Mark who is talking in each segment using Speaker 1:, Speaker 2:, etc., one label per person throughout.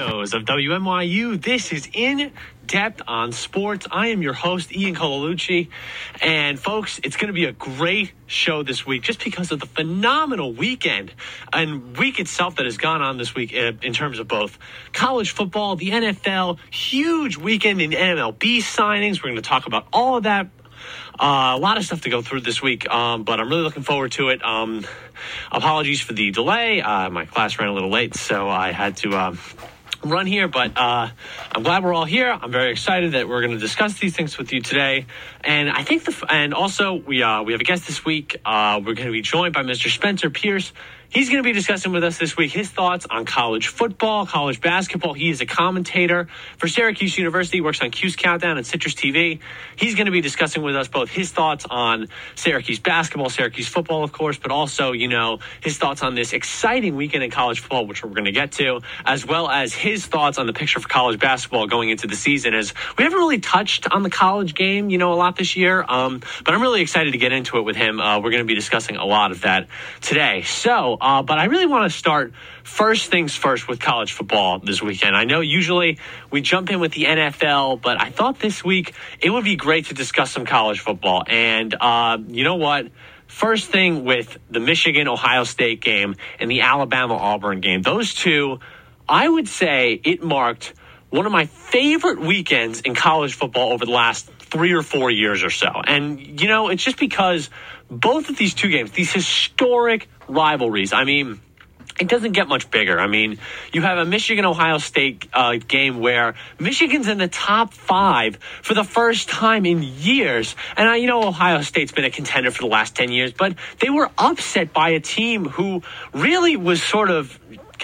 Speaker 1: studios of WMYU. This is In Depth on Sports. I am your host, Ian Colalucci. And folks, it's going to be a great show this week just because of the phenomenal weekend and week itself that has gone on this week uh, in terms of both college football, the NFL, huge weekend in MLB signings. We're going to talk about all of that. Uh, a lot of stuff to go through this week, um, but I'm really looking forward to it. Um, apologies for the delay. Uh, my class ran a little late, so I had to. Uh, run here, but uh, I'm glad we're all here. I'm very excited that we're going to discuss these things with you today. And I think the and also we uh, we have a guest this week. Uh, we're going to be joined by Mr. Spencer Pierce. He's going to be discussing with us this week his thoughts on college football, college basketball. He is a commentator for Syracuse University, works on Cuse Countdown and Citrus TV. He's going to be discussing with us both his thoughts on Syracuse basketball, Syracuse football, of course, but also, you know, his thoughts on this exciting weekend in college football, which we're going to get to, as well as his thoughts on the picture for college basketball going into the season. As we haven't really touched on the college game, you know, a lot this year, um, but I'm really excited to get into it with him. Uh, we're going to be discussing a lot of that today. So, uh, but I really want to start first things first with college football this weekend. I know usually we jump in with the NFL, but I thought this week it would be great to discuss some college football. And uh, you know what? First thing with the Michigan Ohio State game and the Alabama Auburn game, those two, I would say it marked one of my favorite weekends in college football over the last three or four years or so. And, you know, it's just because both of these two games, these historic rivalries. I mean, it doesn't get much bigger. I mean, you have a Michigan Ohio State uh, game where Michigan's in the top five for the first time in years. And I, you know, Ohio State's been a contender for the last 10 years, but they were upset by a team who really was sort of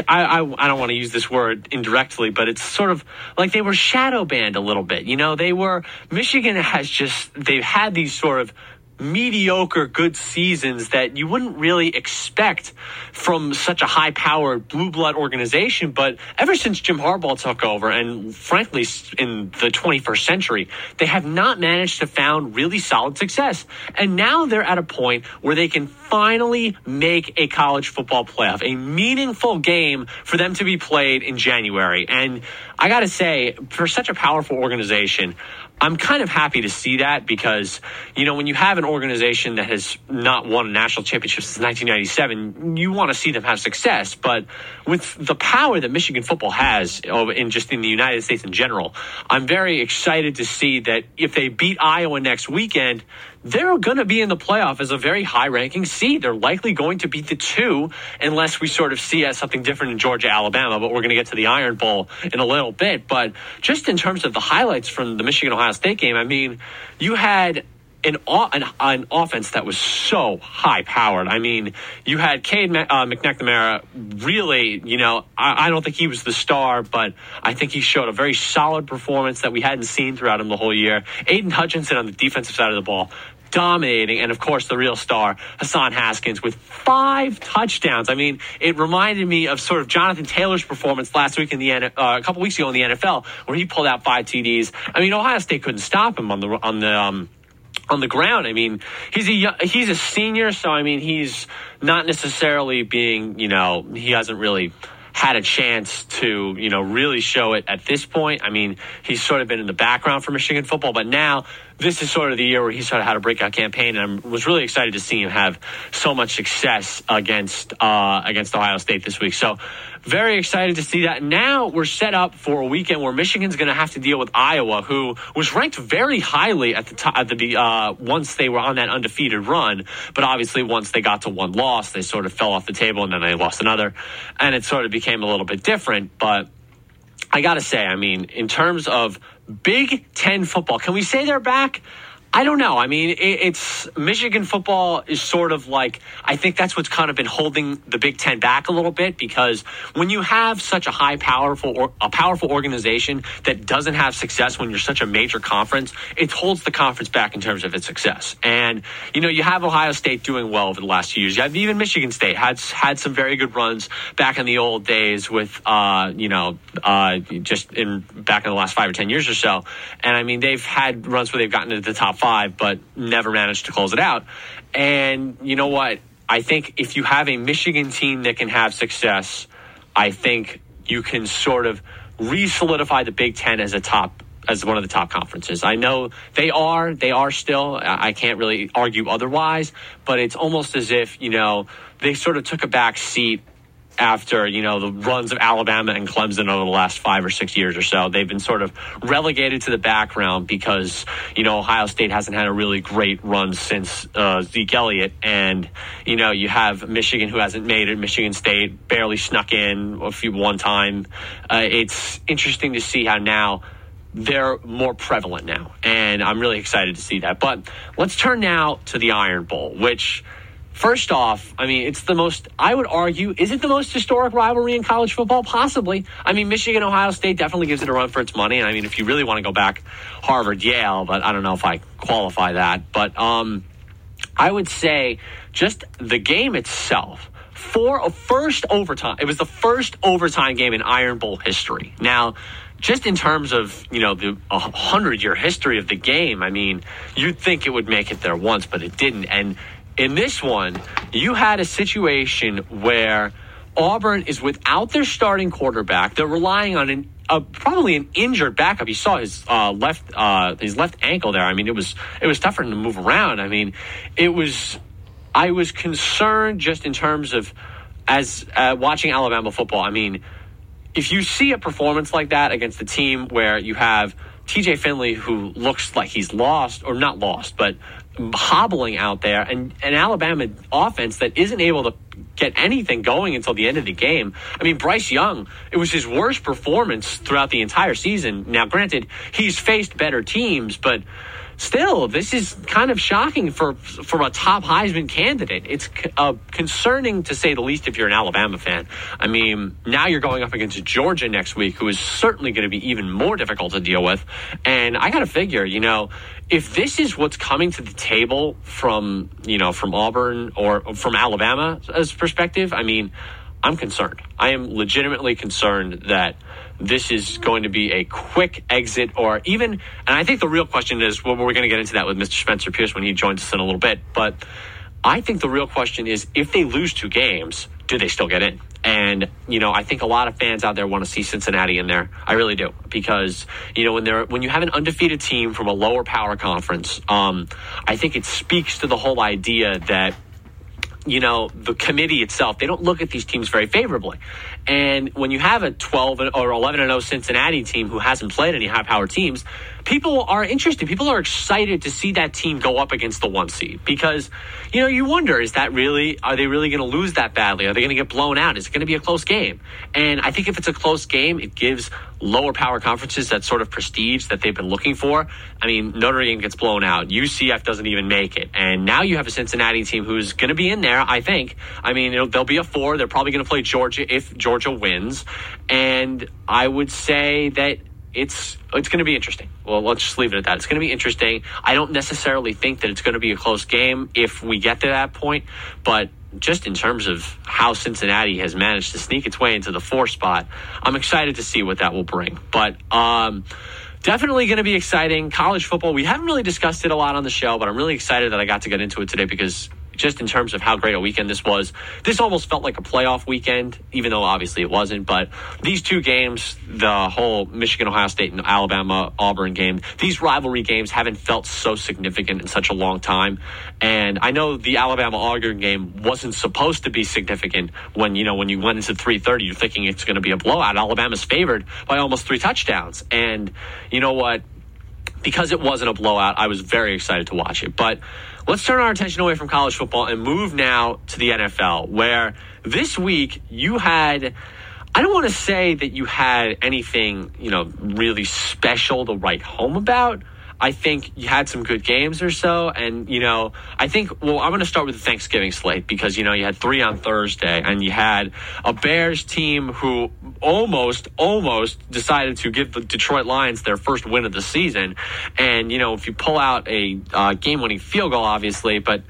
Speaker 1: I, I, I, don't want to use this word indirectly, but it's sort of like they were shadow banned a little bit. You know, they were, Michigan has just, they've had these sort of mediocre good seasons that you wouldn't really expect from such a high powered blue blood organization. But ever since Jim Harbaugh took over, and frankly, in the 21st century, they have not managed to found really solid success. And now they're at a point where they can finally make a college football playoff, a meaningful game for them to be played in January. And I got to say, for such a powerful organization, I'm kind of happy to see that because, you know, when you have an organization that has not won a national championship since 1997, you want to see them have success. But with the power that Michigan football has in just in the United States in general, I'm very excited to see that if they beat Iowa next weekend, they're going to be in the playoff as a very high ranking seed. They're likely going to beat the two unless we sort of see as something different in Georgia, Alabama. But we're going to get to the Iron Bowl in a little bit. But just in terms of the highlights from the Michigan Ohio State game, I mean, you had an, an, an, offense that was so high powered. I mean, you had Cade uh, McNamara really, you know, I, I, don't think he was the star, but I think he showed a very solid performance that we hadn't seen throughout him the whole year. Aidan Hutchinson on the defensive side of the ball, dominating. And of course, the real star, Hassan Haskins, with five touchdowns. I mean, it reminded me of sort of Jonathan Taylor's performance last week in the uh, a couple weeks ago in the NFL, where he pulled out five TDs. I mean, Ohio State couldn't stop him on the on the um, on the ground. I mean, he's a he's a senior, so I mean, he's not necessarily being, you know, he hasn't really had a chance to, you know, really show it at this point. I mean, he's sort of been in the background for Michigan football, but now this is sort of the year where he sort of had a breakout campaign, and I was really excited to see him have so much success against uh, against Ohio State this week. So very excited to see that. Now we're set up for a weekend where Michigan's going to have to deal with Iowa, who was ranked very highly at the top at the uh, once they were on that undefeated run, but obviously once they got to one loss, they sort of fell off the table, and then they lost another, and it sort of became a little bit different, but. I got to say, I mean, in terms of Big Ten football. Can we say they're back? I don't know. I mean, it, it's Michigan football is sort of like I think that's what's kind of been holding the Big Ten back a little bit because when you have such a high, powerful, or a powerful organization that doesn't have success when you're such a major conference, it holds the conference back in terms of its success. And you know, you have Ohio State doing well over the last few years. You have even Michigan State had had some very good runs back in the old days with uh, you know uh, just in back in the last five or ten years or so. And I mean, they've had runs where they've gotten to the top five five, but never managed to close it out. And you know what? I think if you have a Michigan team that can have success, I think you can sort of re-solidify the Big Ten as a top as one of the top conferences. I know they are, they are still. I can't really argue otherwise, but it's almost as if you know they sort of took a back seat after you know the runs of Alabama and Clemson over the last five or six years or so. They've been sort of relegated to the background because you know Ohio State hasn't had a really great run since uh, Zeke Elliott, and you know you have Michigan who hasn't made it. Michigan State barely snuck in a few one time. Uh, it's interesting to see how now they're more prevalent now, and I'm really excited to see that. But let's turn now to the Iron Bowl, which First off, I mean, it's the most, I would argue, is it the most historic rivalry in college football? Possibly. I mean, Michigan, Ohio State definitely gives it a run for its money. I mean, if you really want to go back, Harvard, Yale, but I don't know if I qualify that. But um, I would say just the game itself for a first overtime, it was the first overtime game in Iron Bowl history. Now, just in terms of you know the hundred year history of the game, I mean, you'd think it would make it there once, but it didn't. And in this one, you had a situation where Auburn is without their starting quarterback. They're relying on an probably an injured backup. You saw his uh, left uh, his left ankle there. I mean, it was it was tough for him to move around. I mean, it was. I was concerned just in terms of as uh, watching Alabama football. I mean, if you see a performance like that against a team where you have TJ Finley, who looks like he's lost, or not lost, but hobbling out there, and an Alabama offense that isn't able to get anything going until the end of the game. I mean, Bryce Young, it was his worst performance throughout the entire season. Now, granted, he's faced better teams, but still, this is kind of shocking for for a top Heisman candidate. It's uh, concerning to say the least if you're an Alabama fan. I mean, now you're going up against Georgia next week, who is certainly going to be even more difficult to deal with. And I got to figure, you know, if this is what's coming to the table from you know from Auburn or from Alabama as perspective, I mean, I'm concerned. I am legitimately concerned that this is going to be a quick exit or even and I think the real question is well we're going to get into that with Mr. Spencer Pierce when he joins us in a little bit but I think the real question is if they lose two games do they still get in and you know I think a lot of fans out there want to see Cincinnati in there I really do because you know when they're when you have an undefeated team from a lower power conference um, I think it speaks to the whole idea that you know, the committee itself, they don't look at these teams very favorably. And when you have a 12 or 11 and 0 Cincinnati team who hasn't played any high power teams, people are interested. People are excited to see that team go up against the one seed because, you know, you wonder, is that really, are they really going to lose that badly? Are they going to get blown out? Is it going to be a close game? And I think if it's a close game, it gives lower power conferences that sort of prestige that they've been looking for. I mean, Notre Dame gets blown out. UCF doesn't even make it. And now you have a Cincinnati team who's going to be in there, I think. I mean, they'll be a four. They're probably going to play Georgia if Georgia wins. And I would say that it's it's going to be interesting. Well, let's just leave it at that. It's going to be interesting. I don't necessarily think that it's going to be a close game if we get to that point, but just in terms of how Cincinnati has managed to sneak its way into the four spot, I'm excited to see what that will bring. But um, definitely going to be exciting. College football, we haven't really discussed it a lot on the show, but I'm really excited that I got to get into it today because just in terms of how great a weekend this was. This almost felt like a playoff weekend, even though obviously it wasn't. But these two games, the whole Michigan, Ohio State, and Alabama, Auburn game, these rivalry games haven't felt so significant in such a long time. And I know the Alabama Auburn game wasn't supposed to be significant when, you know, when you went into 330, you're thinking it's going to be a blowout. Alabama's favored by almost three touchdowns. And you know what? Because it wasn't a blowout, I was very excited to watch it. But Let's turn our attention away from college football and move now to the NFL, where this week you had. I don't want to say that you had anything, you know, really special to write home about, I think you had some good games or so. And, you know, I think, well, I'm going to start with the Thanksgiving slate because, you know, you had three on Thursday and you had a Bears team who almost, almost decided to give the Detroit Lions their first win of the season. And, you know, if you pull out a uh, game winning field goal, obviously, but,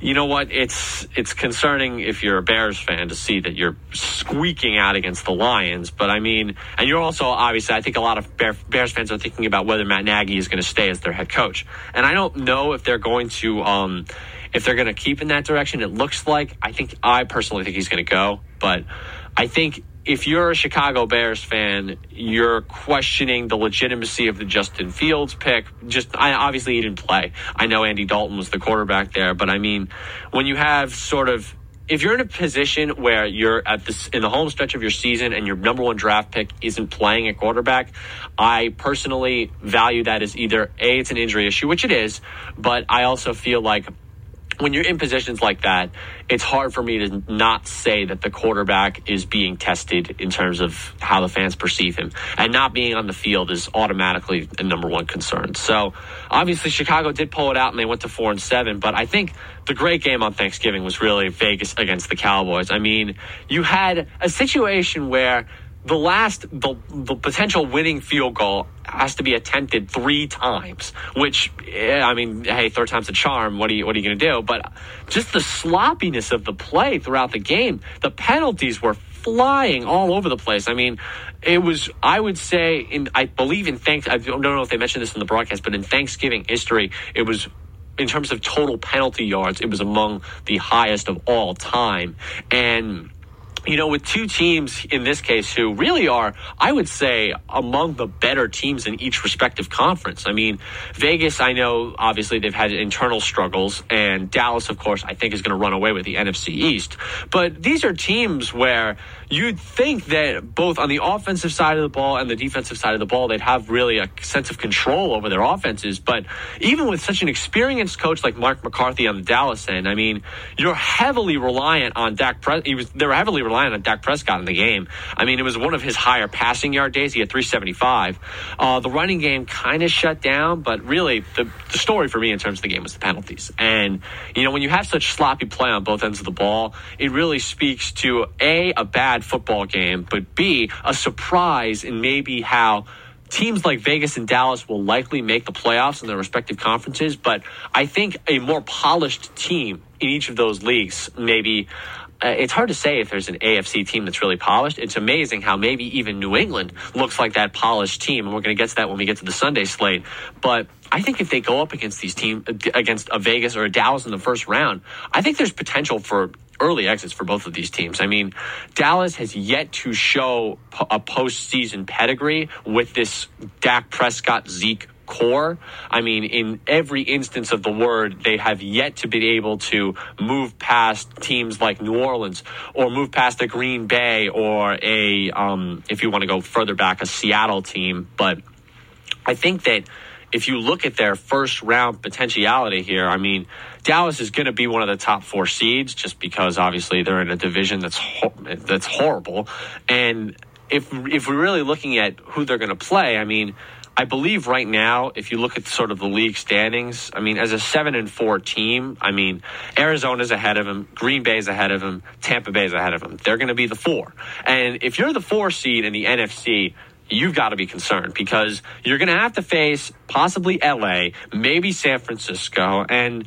Speaker 1: you know what? It's it's concerning if you're a Bears fan to see that you're squeaking out against the Lions. But I mean, and you're also obviously, I think a lot of Bears fans are thinking about whether Matt Nagy is going to stay as their head coach. And I don't know if they're going to. Um, if they're going to keep in that direction, it looks like I think I personally think he's going to go, but I think if you're a Chicago Bears fan, you're questioning the legitimacy of the Justin Fields pick. Just I, obviously he didn't play. I know Andy Dalton was the quarterback there, but I mean, when you have sort of if you're in a position where you're at this in the home stretch of your season and your number one draft pick isn't playing at quarterback, I personally value that as either a it's an injury issue, which it is, but I also feel like when you're in positions like that, it's hard for me to not say that the quarterback is being tested in terms of how the fans perceive him. And not being on the field is automatically a number one concern. So obviously Chicago did pull it out and they went to four and seven, but I think the great game on Thanksgiving was really Vegas against the Cowboys. I mean, you had a situation where the last the, the potential winning field goal has to be attempted three times which eh, i mean hey third time's a charm. What are you what are you going to do? But just the sloppiness of the play throughout the game the penalties were flying all over the place. I mean it was i would say in i believe in thanks i don't know if they mentioned this in the broadcast but in thanksgiving history it was in terms of total penalty yards it was among the highest of all time. And you know, with two teams in this case who really are, I would say, among the better teams in each respective conference. I mean, Vegas, I know, obviously they've had internal struggles, and Dallas, of course, I think is going to run away with the NFC East. But these are teams where you'd think that both on the offensive side of the ball and the defensive side of the ball, they'd have really a sense of control over their offenses. But even with such an experienced coach like Mark McCarthy on the Dallas end, I mean, you're heavily reliant on Dak. Pre- they were heavily reliant on Dak Prescott in the game. I mean, it was one of his higher passing yard days. He had 375. Uh, the running game kind of shut down, but really the, the story for me in terms of the game was the penalties. And you know, when you have such sloppy play on both ends of the ball, it really speaks to a a bad football game, but B, a surprise in maybe how teams like Vegas and Dallas will likely make the playoffs in their respective conferences. But I think a more polished team in each of those leagues, maybe. Uh, it's hard to say if there's an AFC team that's really polished. It's amazing how maybe even New England looks like that polished team, and we're going to get to that when we get to the Sunday slate. But I think if they go up against these teams, against a Vegas or a Dallas in the first round, I think there's potential for early exits for both of these teams. I mean, Dallas has yet to show a postseason pedigree with this Dak Prescott Zeke core. I mean, in every instance of the word, they have yet to be able to move past teams like New Orleans or move past a Green Bay or a, um, if you want to go further back, a Seattle team. But I think that if you look at their first round potentiality here, I mean, Dallas is going to be one of the top four seeds just because obviously they're in a division that's ho- that's horrible. And if if we're really looking at who they're going to play, I mean, I believe right now, if you look at sort of the league standings, I mean, as a seven and four team, I mean, Arizona's ahead of them, Green Bay's ahead of them, Tampa Bay's ahead of them. They're going to be the four. And if you're the four seed in the NFC, you've got to be concerned because you're going to have to face possibly LA, maybe San Francisco, and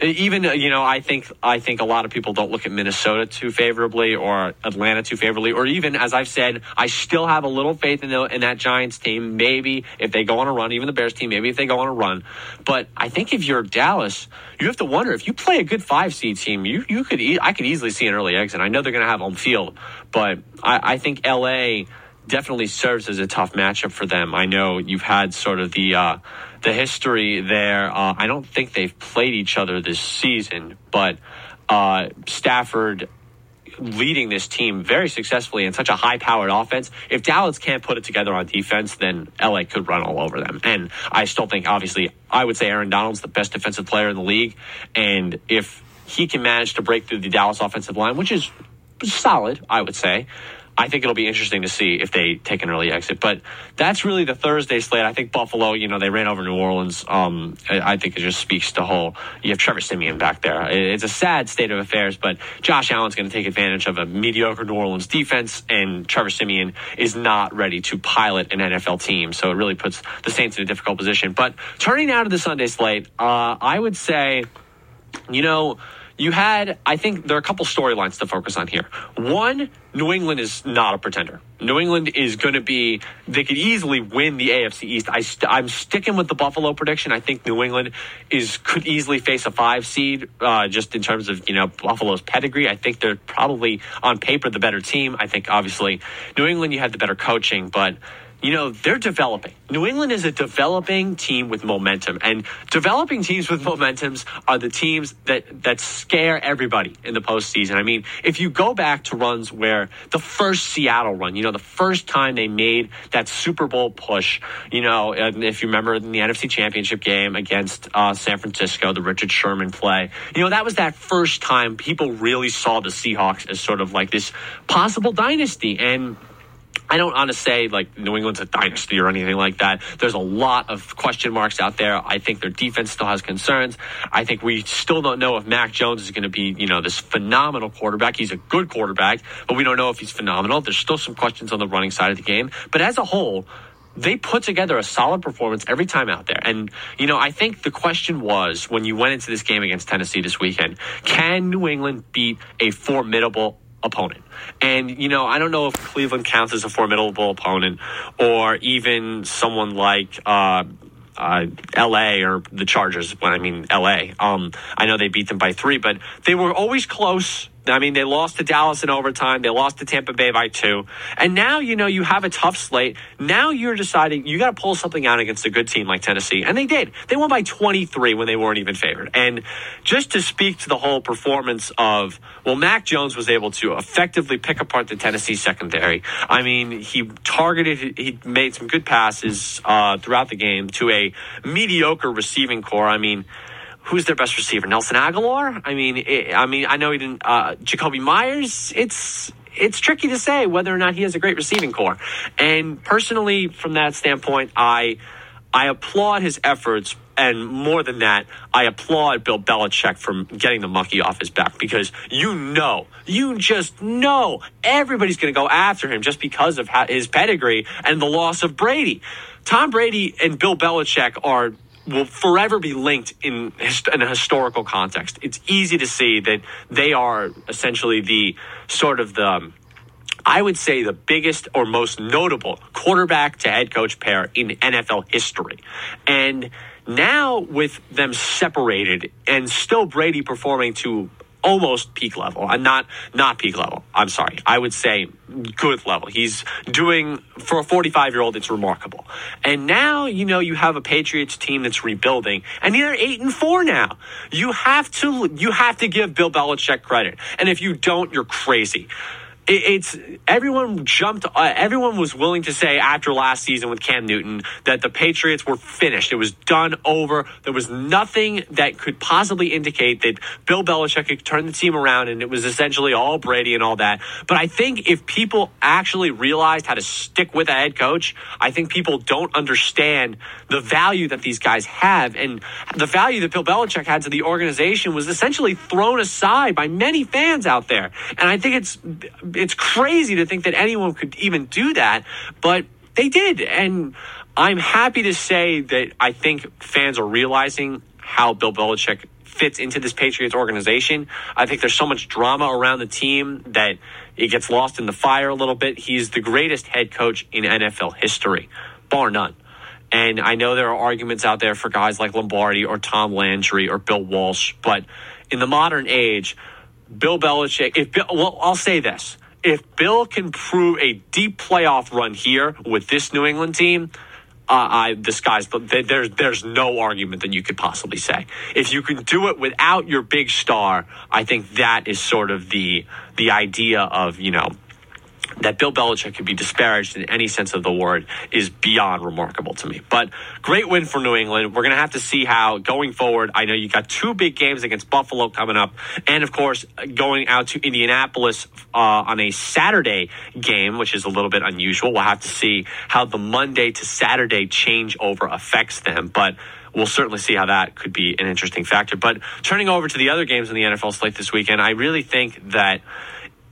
Speaker 1: even you know I think I think a lot of people don't look at Minnesota too favorably or Atlanta too favorably or even as I've said I still have a little faith in the, in that Giants team. Maybe if they go on a run even the Bears team maybe if they go on a run. But I think if you're Dallas you have to wonder if you play a good 5 seed team you you could e- I could easily see an early exit. I know they're going to have home field but I, I think LA definitely serves as a tough matchup for them. I know you've had sort of the uh, the history there. Uh, I don't think they've played each other this season, but uh, Stafford leading this team very successfully in such a high powered offense. If Dallas can't put it together on defense, then LA could run all over them. And I still think, obviously, I would say Aaron Donald's the best defensive player in the league. And if he can manage to break through the Dallas offensive line, which is solid, I would say, I think it'll be interesting to see if they take an early exit. But that's really the Thursday slate. I think Buffalo, you know, they ran over New Orleans. Um, I, think it just speaks to whole. You have Trevor Siemian back there. It's a sad state of affairs, but Josh Allen's going to take advantage of a mediocre New Orleans defense, and Trevor Siemian is not ready to pilot an NFL team. So it really puts the Saints in a difficult position. But turning now to the Sunday slate, uh, I would say, you know, you had, I think there are a couple storylines to focus on here. One, New England is not a pretender. New England is going to be, they could easily win the AFC East. I st- I'm sticking with the Buffalo prediction. I think New England is could easily face a five seed uh, just in terms of, you know, Buffalo's pedigree. I think they're probably on paper the better team. I think obviously New England, you had the better coaching, but you know, they're developing. New England is a developing team with momentum, and developing teams with momentums are the teams that that scare everybody in the postseason. I mean, if you go back to runs where the first Seattle run, you know, the first time they made that Super Bowl push, you know, if you remember in the NFC Championship game against uh, San Francisco, the Richard Sherman play, you know, that was that first time people really saw the Seahawks as sort of like this possible dynasty, and I don't want to say like New England's a dynasty or anything like that. There's a lot of question marks out there. I think their defense still has concerns. I think we still don't know if Mac Jones is going to be, you know, this phenomenal quarterback. He's a good quarterback, but we don't know if he's phenomenal. There's still some questions on the running side of the game. But as a whole, they put together a solid performance every time out there. And, you know, I think the question was when you went into this game against Tennessee this weekend, can New England beat a formidable opponent. And, you know, I don't know if Cleveland counts as a formidable opponent or even someone like, uh, uh, LA or the Chargers. When I mean LA, um, I know they beat them by three, but they were always close. I mean, they lost to Dallas in overtime. They lost to Tampa Bay by two. And now, you know, you have a tough slate. Now you're deciding you got to pull something out against a good team like Tennessee. And they did. They won by 23 when they weren't even favored. And just to speak to the whole performance of, well, Mac Jones was able to effectively pick apart the Tennessee secondary. I mean, he targeted, he made some good passes uh, throughout the game to a mediocre receiving core. I mean, who's their best receiver? Nelson Agholor? I mean, it, I mean, I know he didn't. Uh, Jakobi Meyers. It's it's tricky to say whether or not he has a great receiving core. And personally, from that standpoint, I I applaud his efforts. And more than that, I applaud Bill Belichick for getting the monkey off his back because you know, you just know everybody's going to go after him just because of his pedigree and the loss of Brady. Tom Brady and Bill Belichick are will forever be linked in, in a historical context. It's easy to see that they are essentially the sort of the I would say the biggest or most notable quarterback to head coach pair in NFL history. And now with them separated and still Brady performing to almost peak level. I'm not not peak level. I'm sorry. I would say good level. He's doing for a 45 year old. It's remarkable. And now you know you have a Patriots team that's rebuilding, and they're eight and four now. You have to you have to give Bill Belichick credit, and if you don't, you're crazy it's everyone jumped. Uh, everyone was willing to say after last season with Cam Newton that the Patriots were finished. It was done over. There was nothing that could possibly indicate that Bill Belichick could turn the team around, and it was essentially all Brady and all that. But I think if people actually realized how to stick with a head coach, I think people don't understand the value that these guys have, and the value that Bill Belichick had to the organization was essentially thrown aside by many fans out there. And I think it's it's crazy to think that anyone could even do that, but they did. And I'm happy to say that I think fans are realizing how Bill Belichick fits into this Patriots organization. I think there's so much drama around the team that it gets lost in the fire a little bit. He's the greatest head coach in NFL history, bar none. And I know there are arguments out there for guys like Lombardi or Tom Landry or Bill Walsh, but in the modern age, Bill Belichick, if Bill, well, I'll say this if Bill can prove a deep playoff run here with this New England team, uh, I, the sky's there's there's no argument that you could possibly say. If you can do it without your big star, I think that is sort of the the idea of you know that Bill Belichick could be disparaged in any sense of the word is beyond remarkable to me. But great win for New England. We're going to have to see how going forward. I know you got two big games against Buffalo coming up, and of course going out to Indianapolis uh, on a Saturday game, which is a little bit unusual. We'll have to see how the Monday to Saturday changeover affects them, but. We'll certainly see how that could be an interesting factor. But turning over to the other games in the NFL slate this weekend, I really think that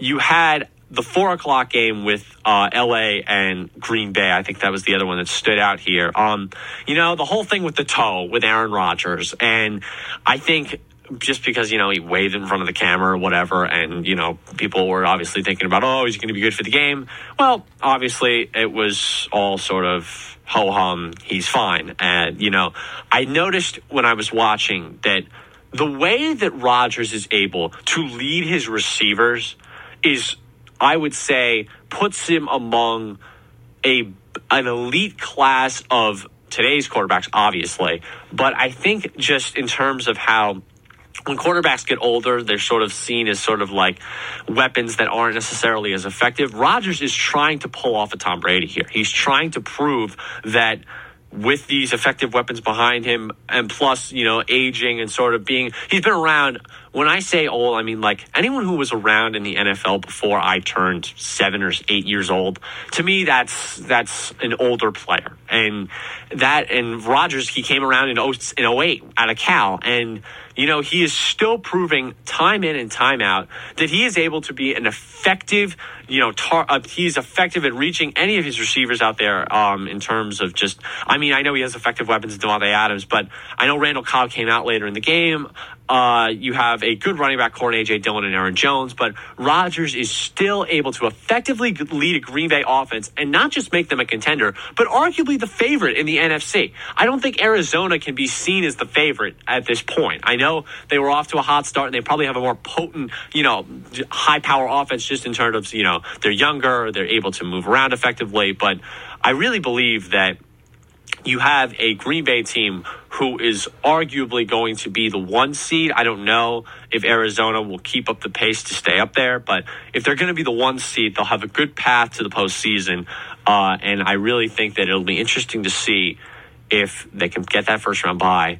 Speaker 1: you had the four o'clock game with uh, LA and Green Bay, I think that was the other one that stood out here. Um, you know, the whole thing with the toe with Aaron Rodgers, and I think just because you know he waved in front of the camera or whatever, and you know people were obviously thinking about, oh, he's going to be good for the game. Well, obviously it was all sort of ho hum. He's fine, and you know I noticed when I was watching that the way that Rodgers is able to lead his receivers is, I would say, puts him among a an elite class of today's quarterbacks, obviously. But I think just in terms of how when quarterbacks get older, they're sort of seen as sort of like weapons that aren't necessarily as effective. Rodgers is trying to pull off a Tom Brady here. He's trying to prove that with these effective weapons behind him and plus, you know, aging and sort of being he's been around when I say old, I mean like anyone who was around in the NFL before I turned 7 or 8 years old. To me that's that's an older player. And that and Rodgers he came around in 0, in 08 out of Cal and you know, he is still proving time in and time out that he is able to be an effective, you know, tar- uh, he's effective at reaching any of his receivers out there um, in terms of just, I mean, I know he has effective weapons, Davante Adams, but I know Randall Cobb came out later in the game. Uh, you have a good running back core in A.J. Dillon and Aaron Jones, but Rodgers is still able to effectively lead a Green Bay offense and not just make them a contender, but arguably the favorite in the NFC. I don't think Arizona can be seen as the favorite at this point. I know they were off to a hot start and they probably have a more potent, you know, high power offense just in terms of, you know, they're younger, they're able to move around effectively, but I really believe that you have a Green Bay team who is arguably going to be the one seed. I don't know if Arizona will keep up the pace to stay up there, but if they're going to be the one seed, they'll have a good path to the postseason. Uh, and I really think that it'll be interesting to see if they can get that first round bye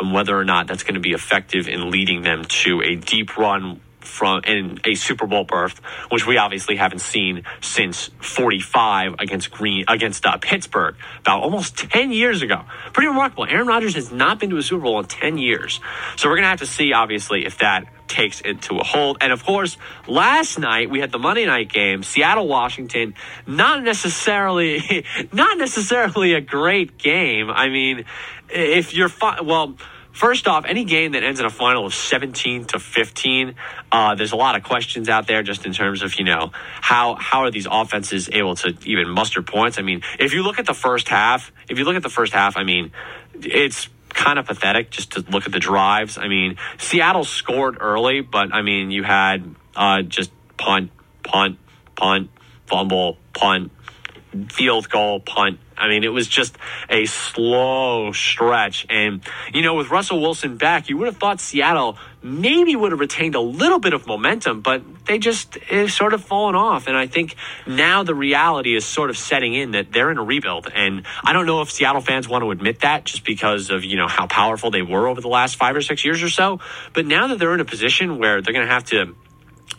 Speaker 1: and whether or not that's going to be effective in leading them to a deep run from in a Super Bowl berth, which we obviously haven't seen since 45 against Green against uh, Pittsburgh about almost 10 years ago. Pretty remarkable. Aaron Rodgers has not been to a Super Bowl in 10 years. So we're to have to see obviously if that takes it to a hold. And of course, last night we had the Monday night game, Seattle Washington, not necessarily not necessarily a great game. I mean, if you're fi- well, First off, any game that ends in a final of 17 to 15, uh, there's a lot of questions out there just in terms of, you know, how, how are these offenses able to even muster points? I mean, if you look at the first half, if you look at the first half, I mean, it's kind of pathetic just to look at the drives. I mean, Seattle scored early, but I mean, you had uh, just punt, punt, punt, fumble, punt, field goal, punt, I mean, it was just a slow stretch. And, you know, with Russell Wilson back, you would have thought Seattle maybe would have retained a little bit of momentum, but they just have sort of fallen off. And I think now the reality is sort of setting in that they're in a rebuild. And I don't know if Seattle fans want to admit that just because of, you know, how powerful they were over the last five or six years or so. But now that they're in a position where they're going to have to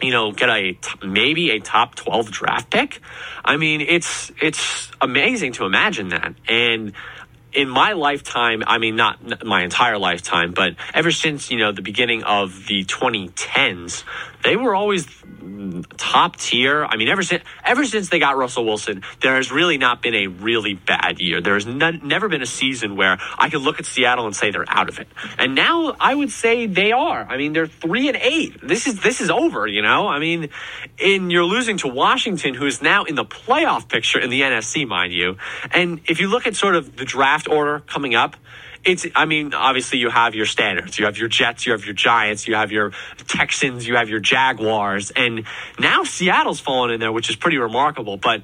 Speaker 1: you know, get a maybe a top 12 draft pick. I mean, it's it's amazing to imagine that. And in my lifetime, I mean, not my entire lifetime, but ever since, you know, the beginning of the 2010s, they were always top tier. I mean, ever since ever since they got Russell Wilson, there has really not been a really bad year. There has never been a season where I could look at Seattle and say they're out of it. And now I would say they are. I mean, they're three and eight. This is this is over. You know, I mean, in you're losing to Washington, who is now in the playoff picture in the NFC, mind you. And if you look at sort of the draft order coming up it's I mean, obviously you have your standards. You have your Jets, you have your Giants, you have your Texans, you have your Jaguars, and now Seattle's fallen in there, which is pretty remarkable. But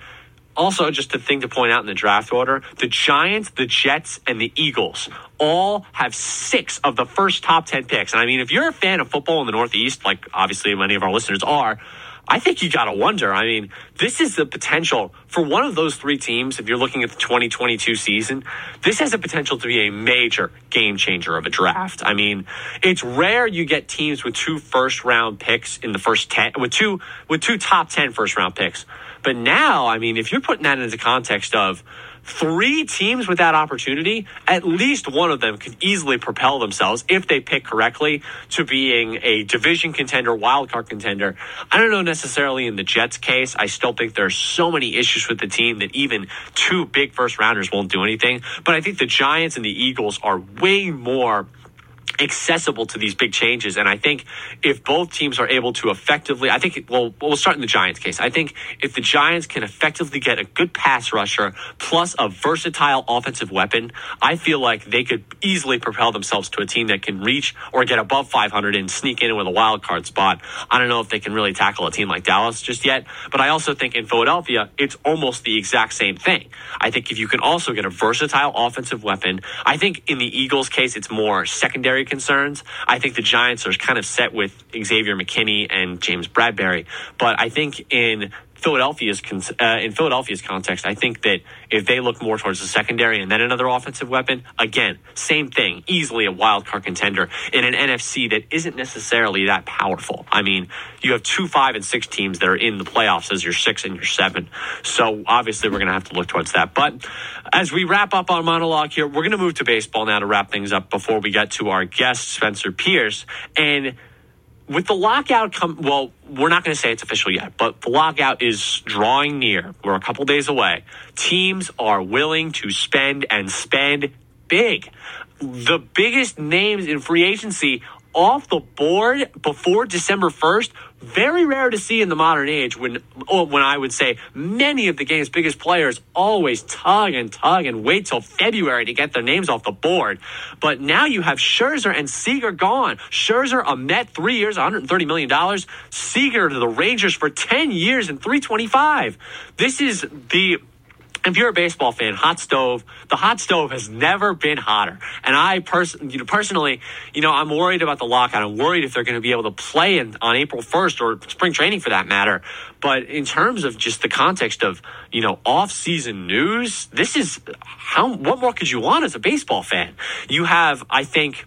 Speaker 1: also, just a thing to point out in the draft order the Giants, the Jets, and the Eagles all have six of the first top 10 picks. And I mean, if you're a fan of football in the Northeast, like obviously many of our listeners are, I think you got to wonder. I mean, this is the potential for one of those three teams. If you're looking at the 2022 season, this has a potential to be a major game changer of a draft. I mean, it's rare you get teams with two first round picks in the first 10, with two, with two top 10 first round picks. But now, I mean, if you're putting that into context of, three teams with that opportunity, at least one of them could easily propel themselves if they pick correctly to being a division contender, wildcard contender. I don't know necessarily in the Jets case. I still think there's so many issues with the team that even two big first rounders won't do anything. But I think the Giants and the Eagles are way more accessible to these big changes. And I think if both teams are able to effectively, I think, well, we'll start in the Giants case. I think if the Giants can effectively get a good pass rusher plus a versatile offensive weapon, I feel like they could easily propel themselves to a team that can reach or get above 500 and sneak in with a wild card spot. I don't know if they can really tackle a team like Dallas just yet, but I also think in Philadelphia, it's almost the exact same thing. I think if you can also get a versatile offensive weapon, I think in the Eagles case, it's more secondary concerns. I think the Giants are kind of set with Xavier McKinney and James Bradberry. But I think in Philadelphia's uh, in Philadelphia's context, I think that if they look more towards the secondary and then another offensive weapon, again, same thing, easily a wild card contender in an NFC that isn't necessarily that powerful. I mean, you have two, five, and six teams that are in the playoffs as your six and your seven. So obviously, we're going to have to look towards that. But as we wrap up our monologue here, we're going to move to baseball now to wrap things up before we get to our guest Spencer Pierce and with the lockout come well we're not going to say it's official yet but the lockout is drawing near. We're a couple days away. Teams are willing to spend and spend big. The biggest names in free agency off the board before December 1st, very rare to see in the modern age when oh, when I would say many of the game's biggest players always tug and tug and wait till February to get their names off the board. But now you have Scherzer and Seager gone. Scherzer a Met, three years, 130 million dollars. Seager to the Rangers for 10 years and 325. This is the if you're a baseball fan, hot stove, the hot stove has never been hotter. And I pers- you know, personally, you know, I'm worried about the lockout. I'm worried if they're going to be able to play in, on April 1st or spring training for that matter. But in terms of just the context of, you know, off-season news, this is how, what more could you want as a baseball fan? You have, I think,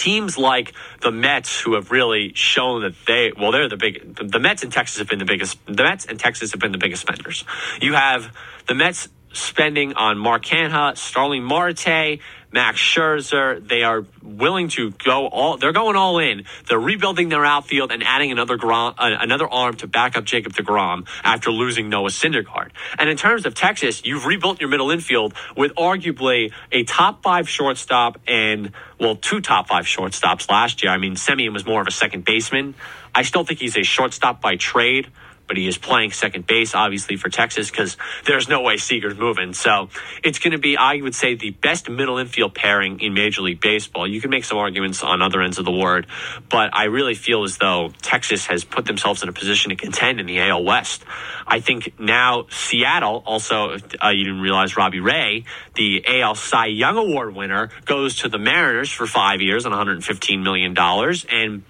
Speaker 1: teams like the Mets, who have really shown that they, well, they're the big, the Mets in Texas have been the biggest, the Mets in Texas have been the biggest spenders. You have the Mets spending on Mark Canha, Starling Marte, Max Scherzer. They are willing to go all. They're going all in. They're rebuilding their outfield and adding another Grom, uh, another arm to back up Jacob Degrom after losing Noah Syndergaard. And in terms of Texas, you've rebuilt your middle infield with arguably a top five shortstop and well, two top five shortstops last year. I mean, Semien was more of a second baseman. I still think he's a shortstop by trade but he is playing second base, obviously, for Texas because there's no way Seager's moving. So it's going to be, I would say, the best middle infield pairing in Major League Baseball. You can make some arguments on other ends of the word, but I really feel as though Texas has put themselves in a position to contend in the AL West. I think now Seattle, also, uh, you didn't realize Robbie Ray, the AL Cy Young Award winner, goes to the Mariners for five years and $115 million. And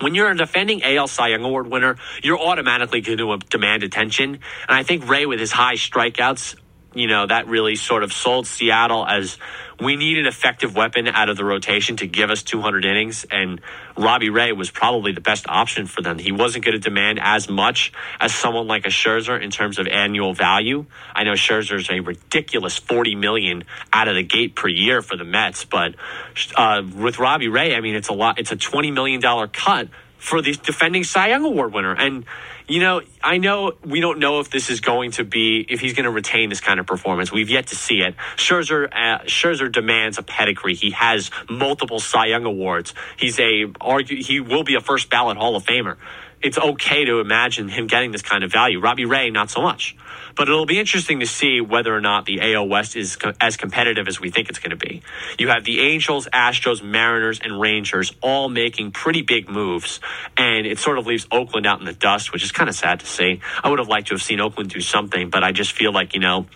Speaker 1: when you're a defending AL Cy Young Award winner, you're automatically going to demand attention. And I think Ray, with his high strikeouts, you know, that really sort of sold Seattle as we need an effective weapon out of the rotation to give us 200 innings. And Robbie Ray was probably the best option for them. He wasn't going to demand as much as someone like a Scherzer in terms of annual value. I know Scherzer's a ridiculous 40 million out of the gate per year for the Mets, but uh, with Robbie Ray, I mean, it's a lot. It's a 20 million dollar cut for the defending Cy Young Award winner. And you know, I know we don't know if this is going to be if he's going to retain this kind of performance. We've yet to see it. Scherzer uh, Scherzer demands a pedigree. He has multiple Cy Young awards. He's a argue he will be a first ballot Hall of Famer. It's okay to imagine him getting this kind of value. Robbie Ray, not so much. But it'll be interesting to see whether or not the AL West is co- as competitive as we think it's going to be. You have the Angels, Astros, Mariners, and Rangers all making pretty big moves, and it sort of leaves Oakland out in the dust, which is kind of sad to see. I would have liked to have seen Oakland do something, but I just feel like, you know,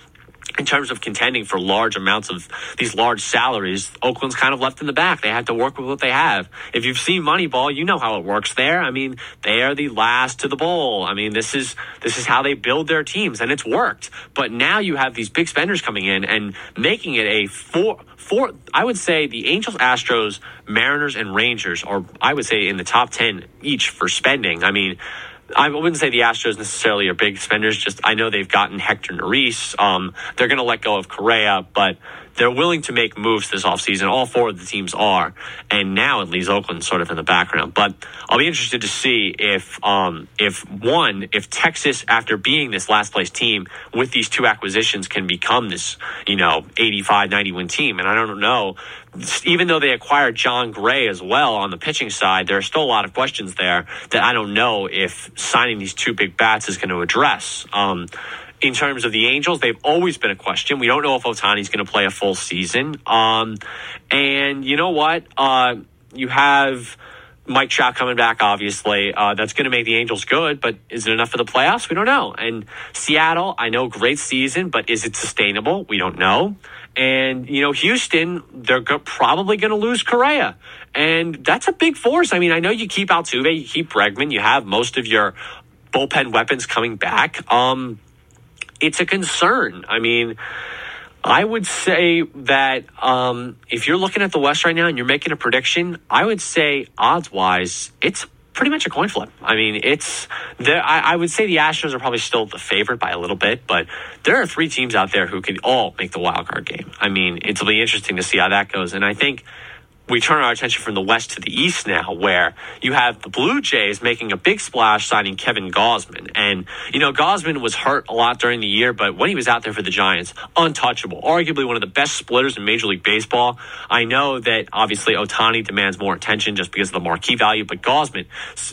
Speaker 1: in terms of contending for large amounts of these large salaries, Oakland's kind of left in the back. They have to work with what they have. If you've seen Moneyball, you know how it works there. I mean, they are the last to the bowl. I mean, this is this is how they build their teams, and it's worked. But now you have these big spenders coming in and making it a four four. I would say the Angels, Astros, Mariners, and Rangers are I would say in the top ten each for spending. I mean. I wouldn't say the Astros necessarily are big spenders. Just I know they've gotten Hector Neris. Um, they're going to let go of Correa, but they're willing to make moves this offseason. All four of the teams are. And now it leaves Oakland sort of in the background. But I'll be interested to see if, um, if one, if Texas, after being this last place team with these two acquisitions, can become this, you know, 85, 90 win team. And I don't know even though they acquired Jon Gray as well on the pitching side, there are still a lot of questions there that I don't know if signing these two big bats is going to address. Um, in terms of the Angels, they've always been a question. We don't know if Ohtani's going to play a full season. Um, and you know what? Uh, you have Mike Trout coming back, obviously. Uh, that's going to make the Angels good, but is it enough for the playoffs? We don't know. And Seattle, I know, great season, but is it sustainable? We don't know. And, you know, Houston, they're go- probably going to lose Correa. And that's a big force. I mean, I know you keep Altuve, you keep Bregman, you have most of your bullpen weapons coming back. Um, it's a concern. I mean, I would say that um, if you're looking at the West right now and you're making a prediction, I would say odds wise, it's pretty much a coin flip. I mean, it's there. I, I, would say the Astros are probably still the favorite by a little bit, but there are three teams out there who can all make the wild card game. I mean, it'll be interesting to see how that goes. And I think we turn our attention from the west to the east now, where you have the Blue Jays making a big splash signing Kevin Gausman. And, you know, Gausman was hurt a lot during the year, but when he was out there for the Giants, untouchable. Arguably one of the best splitters in Major League Baseball. I know that obviously Ohtani demands more attention just because of the marquee value, but Gausman,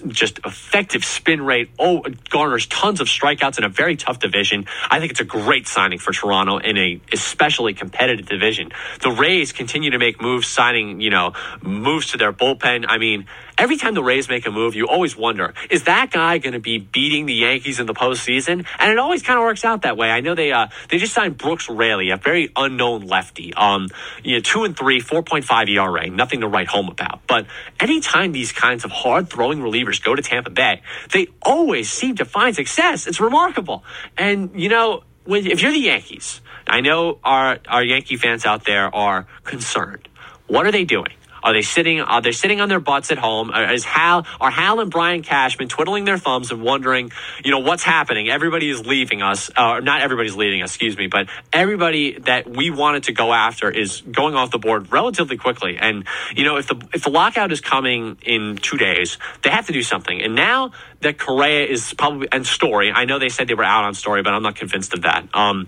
Speaker 1: just effective spin rate, oh, garners tons of strikeouts in a very tough division. I think it's a great signing for Toronto in a especially competitive division. The Rays continue to make moves signing, you know, know, moves to their bullpen. I mean, every time the Rays make a move, you always wonder, is that guy going to be beating the Yankees in the postseason? And it always kind of works out that way. I know they uh, they just signed Brooks Raley, a very unknown lefty. Um, you know, two and three, 4.5 ERA, nothing to write home about. But anytime these kinds of hard throwing relievers go to Tampa Bay, they always seem to find success. It's remarkable. And, you know, when, if you're the Yankees, I know our, our Yankee fans out there are concerned what are they doing? Are they sitting? Are they sitting on their butts at home? Is Hal are Hal and Brian Cashman twiddling their thumbs and wondering, you know, what's happening? Everybody is leaving us. Uh, not everybody's leaving us, excuse me, but everybody that we wanted to go after is going off the board relatively quickly. And you know, if the if the lockout is coming in two days, they have to do something. And now that Correa is probably and Story, I know they said they were out on Story, but I'm not convinced of that. Um,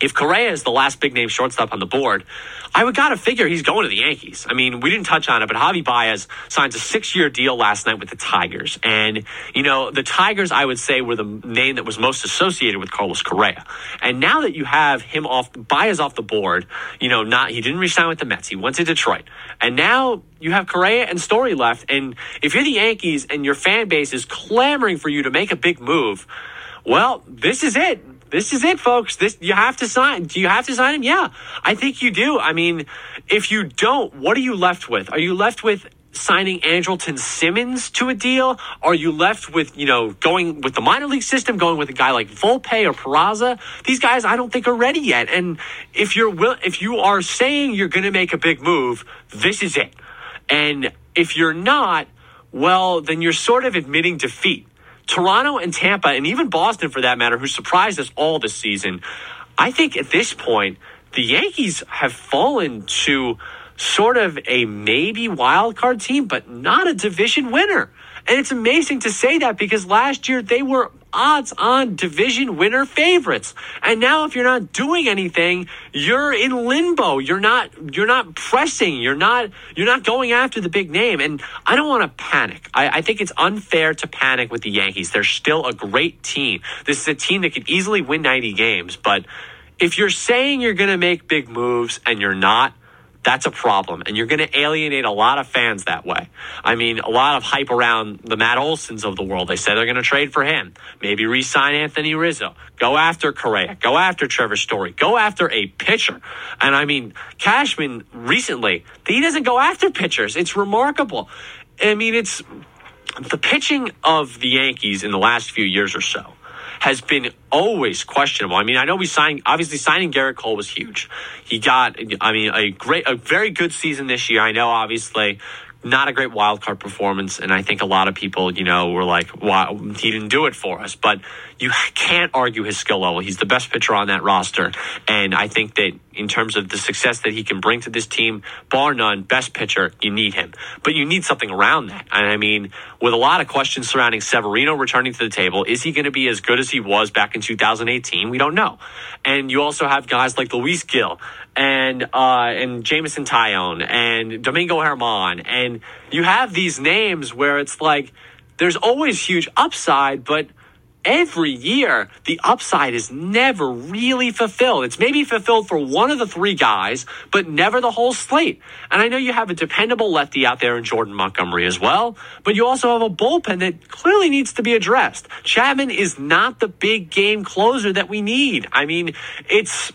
Speaker 1: if Correa is the last big name shortstop on the board, I would gotta figure he's going to the Yankees. I mean, we didn't touch on it, but Javi Baez signs a six year deal last night with the Tigers. And, you know, the Tigers, I would say, were the name that was most associated with Carlos Correa. And now that you have him off, Baez off the board, you know, not, he didn't resign with the Mets. He went to Detroit. And now you have Correa and Story left. And if you're the Yankees and your fan base is clamoring for you to make a big move, well, this is it this is it, folks. This you have to sign. Do you have to sign him? Yeah, I think you do. I mean, if you don't, what are you left with? Are you left with signing Andrelton Simmons to a deal? Are you left with, you know, going with the minor league system, going with a guy like Volpe or Peraza? These guys I don't think are ready yet. And if you're will if you are saying you're going to make a big move, this is it. And if you're not, well, then you're sort of admitting defeat Toronto and Tampa, and even Boston for that matter, who surprised us all this season, I think at this point, the Yankees have fallen to sort of a maybe wild card team, but not a division winner. And it's amazing to say that because last year they were odds on division winner favorites. And now if you're not doing anything, you're in limbo. You're not you're not pressing. You're not you're not going after the big name. And I don't want to panic. I, I think it's unfair to panic with the Yankees. They're still a great team. This is a team that could easily win 90 games, but if you're saying you're going to make big moves and you're not, that's a problem. And you're going to alienate a lot of fans that way. I mean, a lot of hype around the Matt Olsons of the world. They say they're going to trade for him. Maybe re sign Anthony Rizzo. Go after Correa. Go after Trevor Story. Go after a pitcher. And I mean, Cashman recently, he doesn't go after pitchers. It's remarkable. I mean, it's the pitching of the Yankees in the last few years or so has been always questionable. I mean, I know we signed, obviously signing Gerrit Cole was huge. He got, I mean, a great, a very good season this year. I know, obviously, not a great wild card performance, and I think a lot of people, you know, were like, "Wow, he didn't do it for us." But you can't argue his skill level. He's the best pitcher on that roster, and I think that in terms of the success that he can bring to this team, bar none, best pitcher, you need him. But you need something around that. And I mean, with a lot of questions surrounding Severino returning to the table, is he going to be as good as he was back in 2018? We don't know. And you also have guys like Luis Gil and uh, and Jameson Taillon and Domingo Germán, and you have these names where it's like there's always huge upside, but every year the upside is never really fulfilled. It's maybe fulfilled for one of the three guys, but never the whole slate. And I know you have a dependable lefty out there in Jordan Montgomery as well, but you also have a bullpen that clearly needs to be addressed. Chapman is not the big game closer that we need. I mean, it's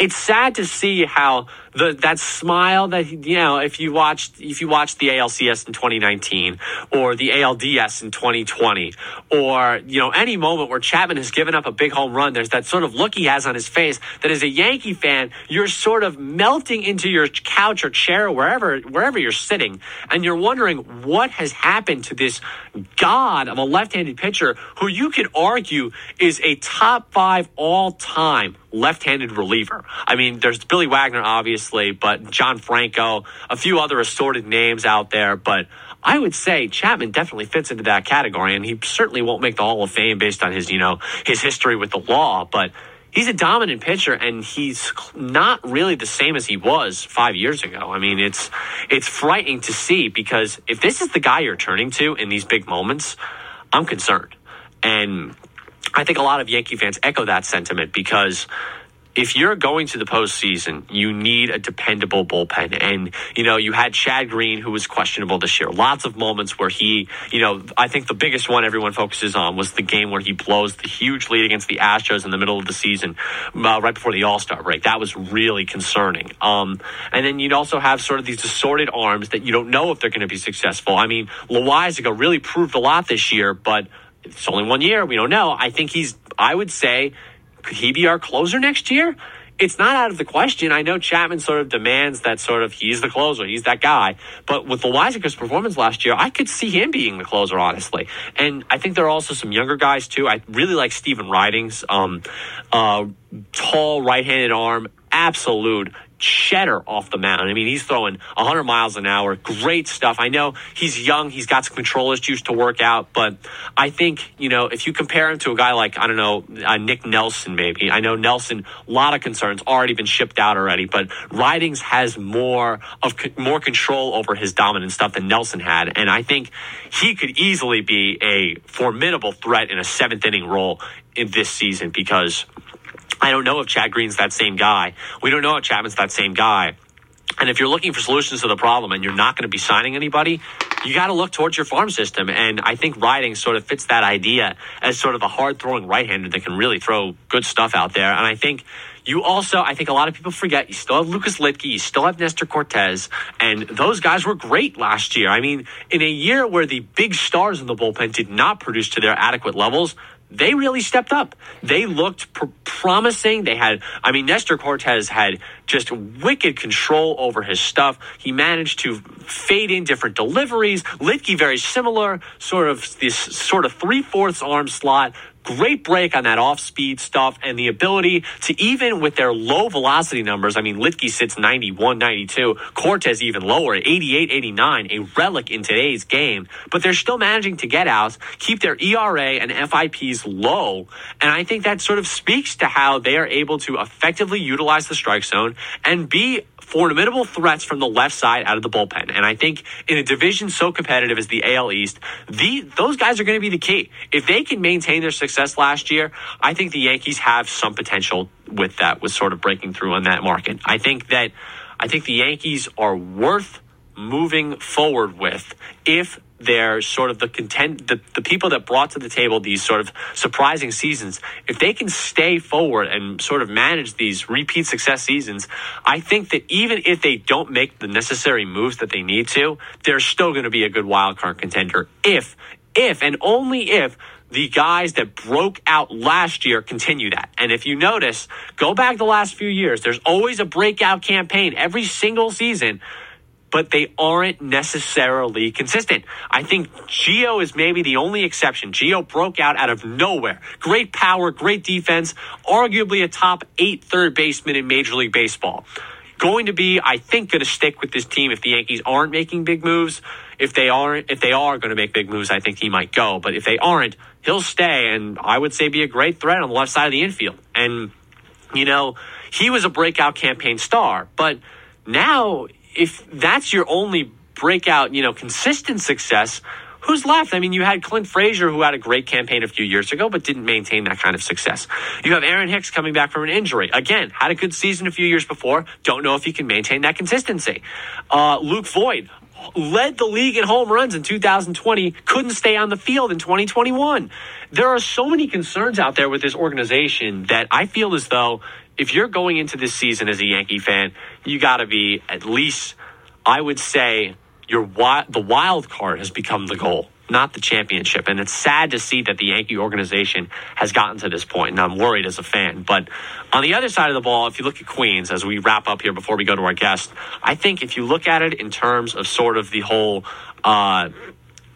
Speaker 1: it's sad to see how the that smile that you know if you watched if you watched the ALCS in 2019 or the ALDS in 2020 or you know any moment where Chapman has given up a big home run there's that sort of look he has on his face that as a Yankee fan you're sort of melting into your couch or chair wherever wherever you're sitting and you're wondering what has happened to this god of a left-handed pitcher who you could argue is a top 5 all-time left-handed reliever. I mean, there's Billy Wagner, obviously, but John Franco, a few other assorted names out there, but I would say Chapman definitely fits into that category, and he certainly won't make the Hall of Fame based on his, you know, his history with the law, but he's a dominant pitcher and he's not really the same as he was five years ago. I mean, it's it's frightening to see because if this is the guy you're turning to in these big moments, I'm concerned. And I think a lot of Yankee fans echo that sentiment because if you're going to the postseason, you need a dependable bullpen. And, you know, you had Chad Green, who was questionable this year. Lots of moments where he, you know, I think the biggest one everyone focuses on was the game where he blows the huge lead against the Astros in the middle of the season, uh, right before the All Star break. That was really concerning. Um, and then you'd also have sort of these assorted arms that you don't know if they're going to be successful. I mean, Loaisiga really proved a lot this year, but it's only one year. We don't know. I think he's, I would say, could he be our closer next year? It's not out of the question. I know Chapman sort of demands that sort of he's the closer, he's that guy. But with Loaisiga's performance last year, I could see him being the closer, honestly. And I think there are also some younger guys too. I really like Stephen Ridings, um, uh, tall right-handed arm, absolute cheddar off the mound. I mean, he's throwing 100 miles an hour. Great stuff. I know he's young. He's got some control issues to work out, but I think, you know, if you compare him to a guy like, I don't know, uh, Nick Nelson, maybe. I know Nelson, a lot of concerns, already been shipped out already, but Ridings has more of more control over his dominant stuff than Nelson had. And I think he could easily be a formidable threat in a seventh inning role in this season because I don't know if Chad Green's that same guy. We don't know if Chapman's that same guy. And if you're looking for solutions to the problem and you're not going to be signing anybody, you got to look towards your farm system. And I think Riding sort of fits that idea as sort of a hard throwing right hander that can really throw good stuff out there. And I think you also, I think a lot of people forget, you still have Lucas Luetge, you still have Nestor Cortes, and those guys were great last year. I mean, in a year where the big stars in the bullpen did not produce to their adequate levels, they really stepped up. They looked pr- promising. They had, I mean, Nestor Cortes had just wicked control over his stuff. He managed to fade in different deliveries. Luetge, very similar, sort of this sort of three fourths arm slot, great break on that off speed stuff and the ability to even with their low velocity numbers. I mean, Luetge sits 91, 92, Cortes even lower, 88, 89, a relic in today's game, but they're still managing to get outs, keep their ERA and FIPs low. And I think that sort of speaks to how they are able to effectively utilize the strike zone and be formidable threats from the left side out of the bullpen. And I think in a division so competitive as the AL East, the those guys are going to be the key. If they can maintain their success last year, I think the Yankees have some potential with that, with sort of breaking through on that market. I think that I think the Yankees are worth moving forward with if they're sort of the content the, the people that brought to the table these sort of surprising seasons if they can stay forward and sort of manage these repeat success seasons i think that even if they don't make the necessary moves that they need to they're still going to be a good wild card contender if if and only if the guys that broke out last year continue that. And if you notice, go back the last few years, there's always a breakout campaign every single season but they aren't necessarily consistent. I think Gio is maybe the only exception. Gio broke out out of nowhere. Great power, great defense, arguably a top eight third baseman in Major League Baseball. Going to be, I think, going to stick with this team if the Yankees aren't making big moves. If they aren't, if they are going to make big moves, I think he might go. But if they aren't, he'll stay, and I would say be a great threat on the left side of the infield. And you know, he was a breakout campaign star, but now if that's your only breakout, you know, consistent success, who's left? I mean, you had Clint Frazier, who had a great campaign a few years ago, but didn't maintain that kind of success. You have Aaron Hicks coming back from an injury. Again, had a good season a few years before. Don't know if he can maintain that consistency. Uh, Luke Voit led the league in home runs in 2020, couldn't stay on the field in 2021. There are so many concerns out there with this organization that I feel as though if you're going into this season as a Yankee fan, you got to be at least, I would say, your the wild card has become the goal, not the championship. And it's sad to see that the Yankee organization has gotten to this point, and I'm worried as a fan. But on the other side of the ball, if you look at Queens, as we wrap up here before we go to our guest, I think if you look at it in terms of sort of the whole uh,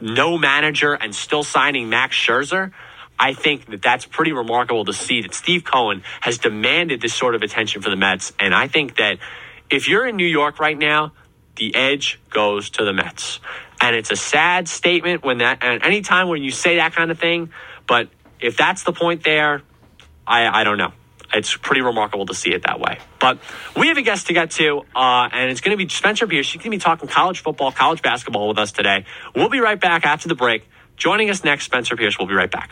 Speaker 1: no manager and still signing Max Scherzer. I think that that's pretty remarkable to see that Steve Cohen has demanded this sort of attention for the Mets. And I think that if you're in New York right now, the edge goes to the Mets. And it's a sad statement when that, and anytime when you say that kind of thing, but if that's the point there, I, I don't know. It's pretty remarkable to see it that way. But we have a guest to get to, uh, and it's going to be Spencer Pierce. She's going to be talking college football, college basketball with us today. We'll be right back after the break. Joining us next, Spencer Pierce. We'll be right back.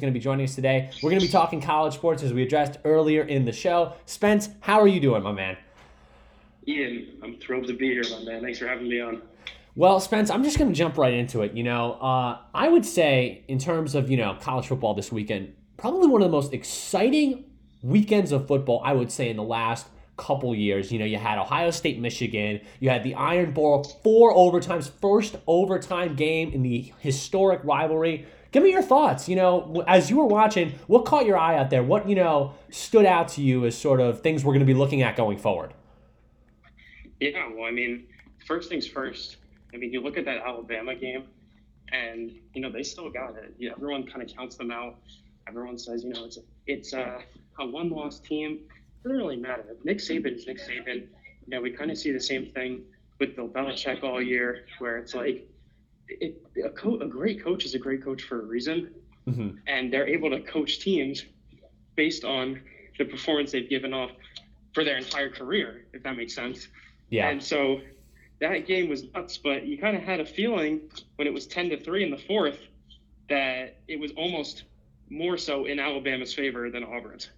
Speaker 2: Going to be joining us today. We're going to be talking college sports as we addressed earlier in the show. Spence, how are you doing, my man?
Speaker 3: Ian, I'm thrilled to be here, my man. Thanks for having me on.
Speaker 2: Well, Spence, I'm just going to jump right into it. You know, uh, I would say in terms of you know college football this weekend, probably one of the most exciting weekends of football I would say in the last couple years. You know, you had Ohio State, Michigan. You had the Iron Bowl, four overtimes, first overtime game in the historic rivalry. Give me your thoughts. You know, as you were watching, what caught your eye out there? What you know stood out to you as sort of things we're going to be looking at going forward?
Speaker 3: Yeah, well, I mean, first things first. I mean, you look at that Alabama game, and you know they still got it. Yeah, everyone kind of counts them out. Everyone says, you know, it's a, it's a, a one-loss team. It doesn't really matter. Nick Saban is Nick Saban. You know, we kind of see the same thing with Bill Belichick all year, where it's like it, a, co- a great coach is a great coach for a reason, mm-hmm. and they're able to coach teams based on the performance they've given off for their entire career, if that makes sense. Yeah. And so that game was nuts, but you kind of had a feeling when it was ten to three in the fourth that it was almost more so in Alabama's favor than Auburn's.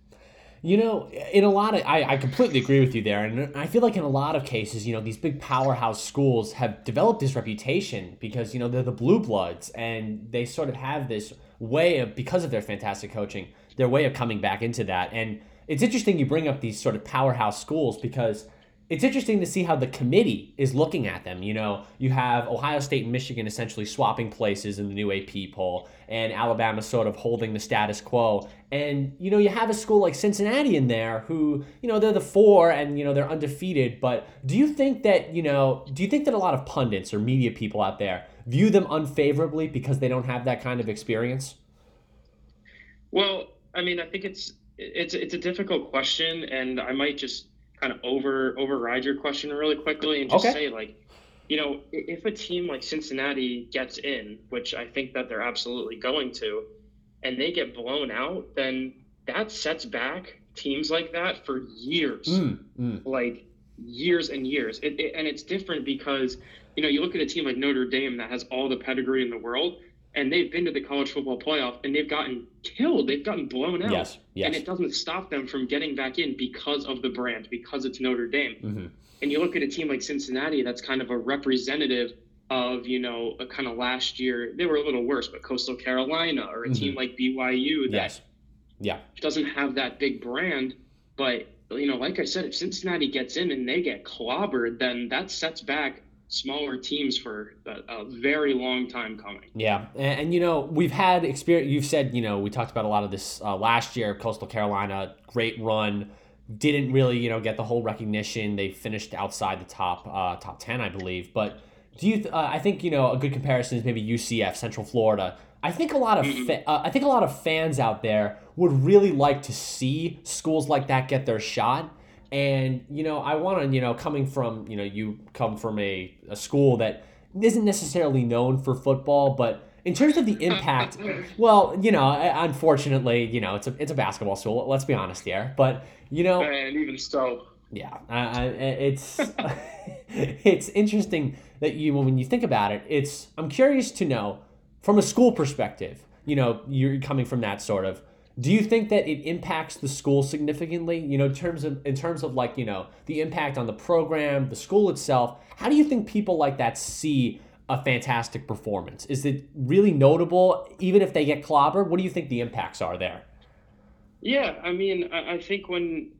Speaker 2: You know, in a lot of, I, I completely agree with you there. And I feel like in a lot of cases, you know, these big powerhouse schools have developed this reputation because, you know, they're the blue bloods and they sort of have this way of, because of their fantastic coaching, their way of coming back into that. And it's interesting you bring up these sort of powerhouse schools because it's interesting to see how the committee is looking at them. You know, you have Ohio State and Michigan essentially swapping places in the new AP poll, and Alabama sort of holding the status quo. And, you know, you have a school like Cincinnati in there who, you know, they're the four and, you know, they're undefeated. But do you think that, you know, do you think that a lot of pundits or media people out there view them unfavorably because they don't have that kind of experience?
Speaker 3: Well, I mean, I think it's it's it's a difficult question, and I might just kind of over override your question really quickly and just okay. say like you know if a team like cincinnati gets in which i think that they're absolutely going to and they get blown out then that sets back teams like that for years mm, mm. like years and years it, it, and it's different because you know you look at a team like notre dame that has all the pedigree in the world and they've been to the college football playoff and they've gotten killed. They've gotten blown out. Yes, yes. And it doesn't stop them from getting back in because of the brand, because it's Notre Dame. Mm-hmm. And you look at a team like Cincinnati that's kind of a representative of, you know, a kind of last year, they were a little worse, but Coastal Carolina or a mm-hmm. team like BYU that yes. yeah. doesn't have that big brand. But, you know, like I said, if Cincinnati gets in and they get clobbered, then that sets back smaller teams for a, a, very long time coming.
Speaker 2: Yeah, and, and, you know we've had experience. You've said you know we talked about a lot of this uh, last year. Coastal Carolina, great run,
Speaker 1: didn't really, you know, get the whole recognition. They finished outside the top uh, top ten, I believe. But do you? Uh, I think you know a good comparison is maybe UCF, Central Florida. I think a lot of mm-hmm. fa- uh, I think a lot of fans out there would really like to see schools like that get their shot. And you know, I want to you know coming from you know you come from a, a school that isn't necessarily known for football, but in terms of the impact, well, you know, unfortunately, you know, it's a it's a basketball school. Let's be honest here, but you know,
Speaker 3: and even so,
Speaker 1: yeah, uh, it's it's interesting that you when you think about it, it's I'm curious to know from a school perspective. You know, you're coming from that sort of. Do you think that it impacts the school significantly? You know, in terms of in terms of like you know the impact on the program, the school itself. How do you think people like that see a fantastic performance? Is it really notable, even if they get clobbered? What do you think the impacts are there?
Speaker 3: Yeah, I mean, I think when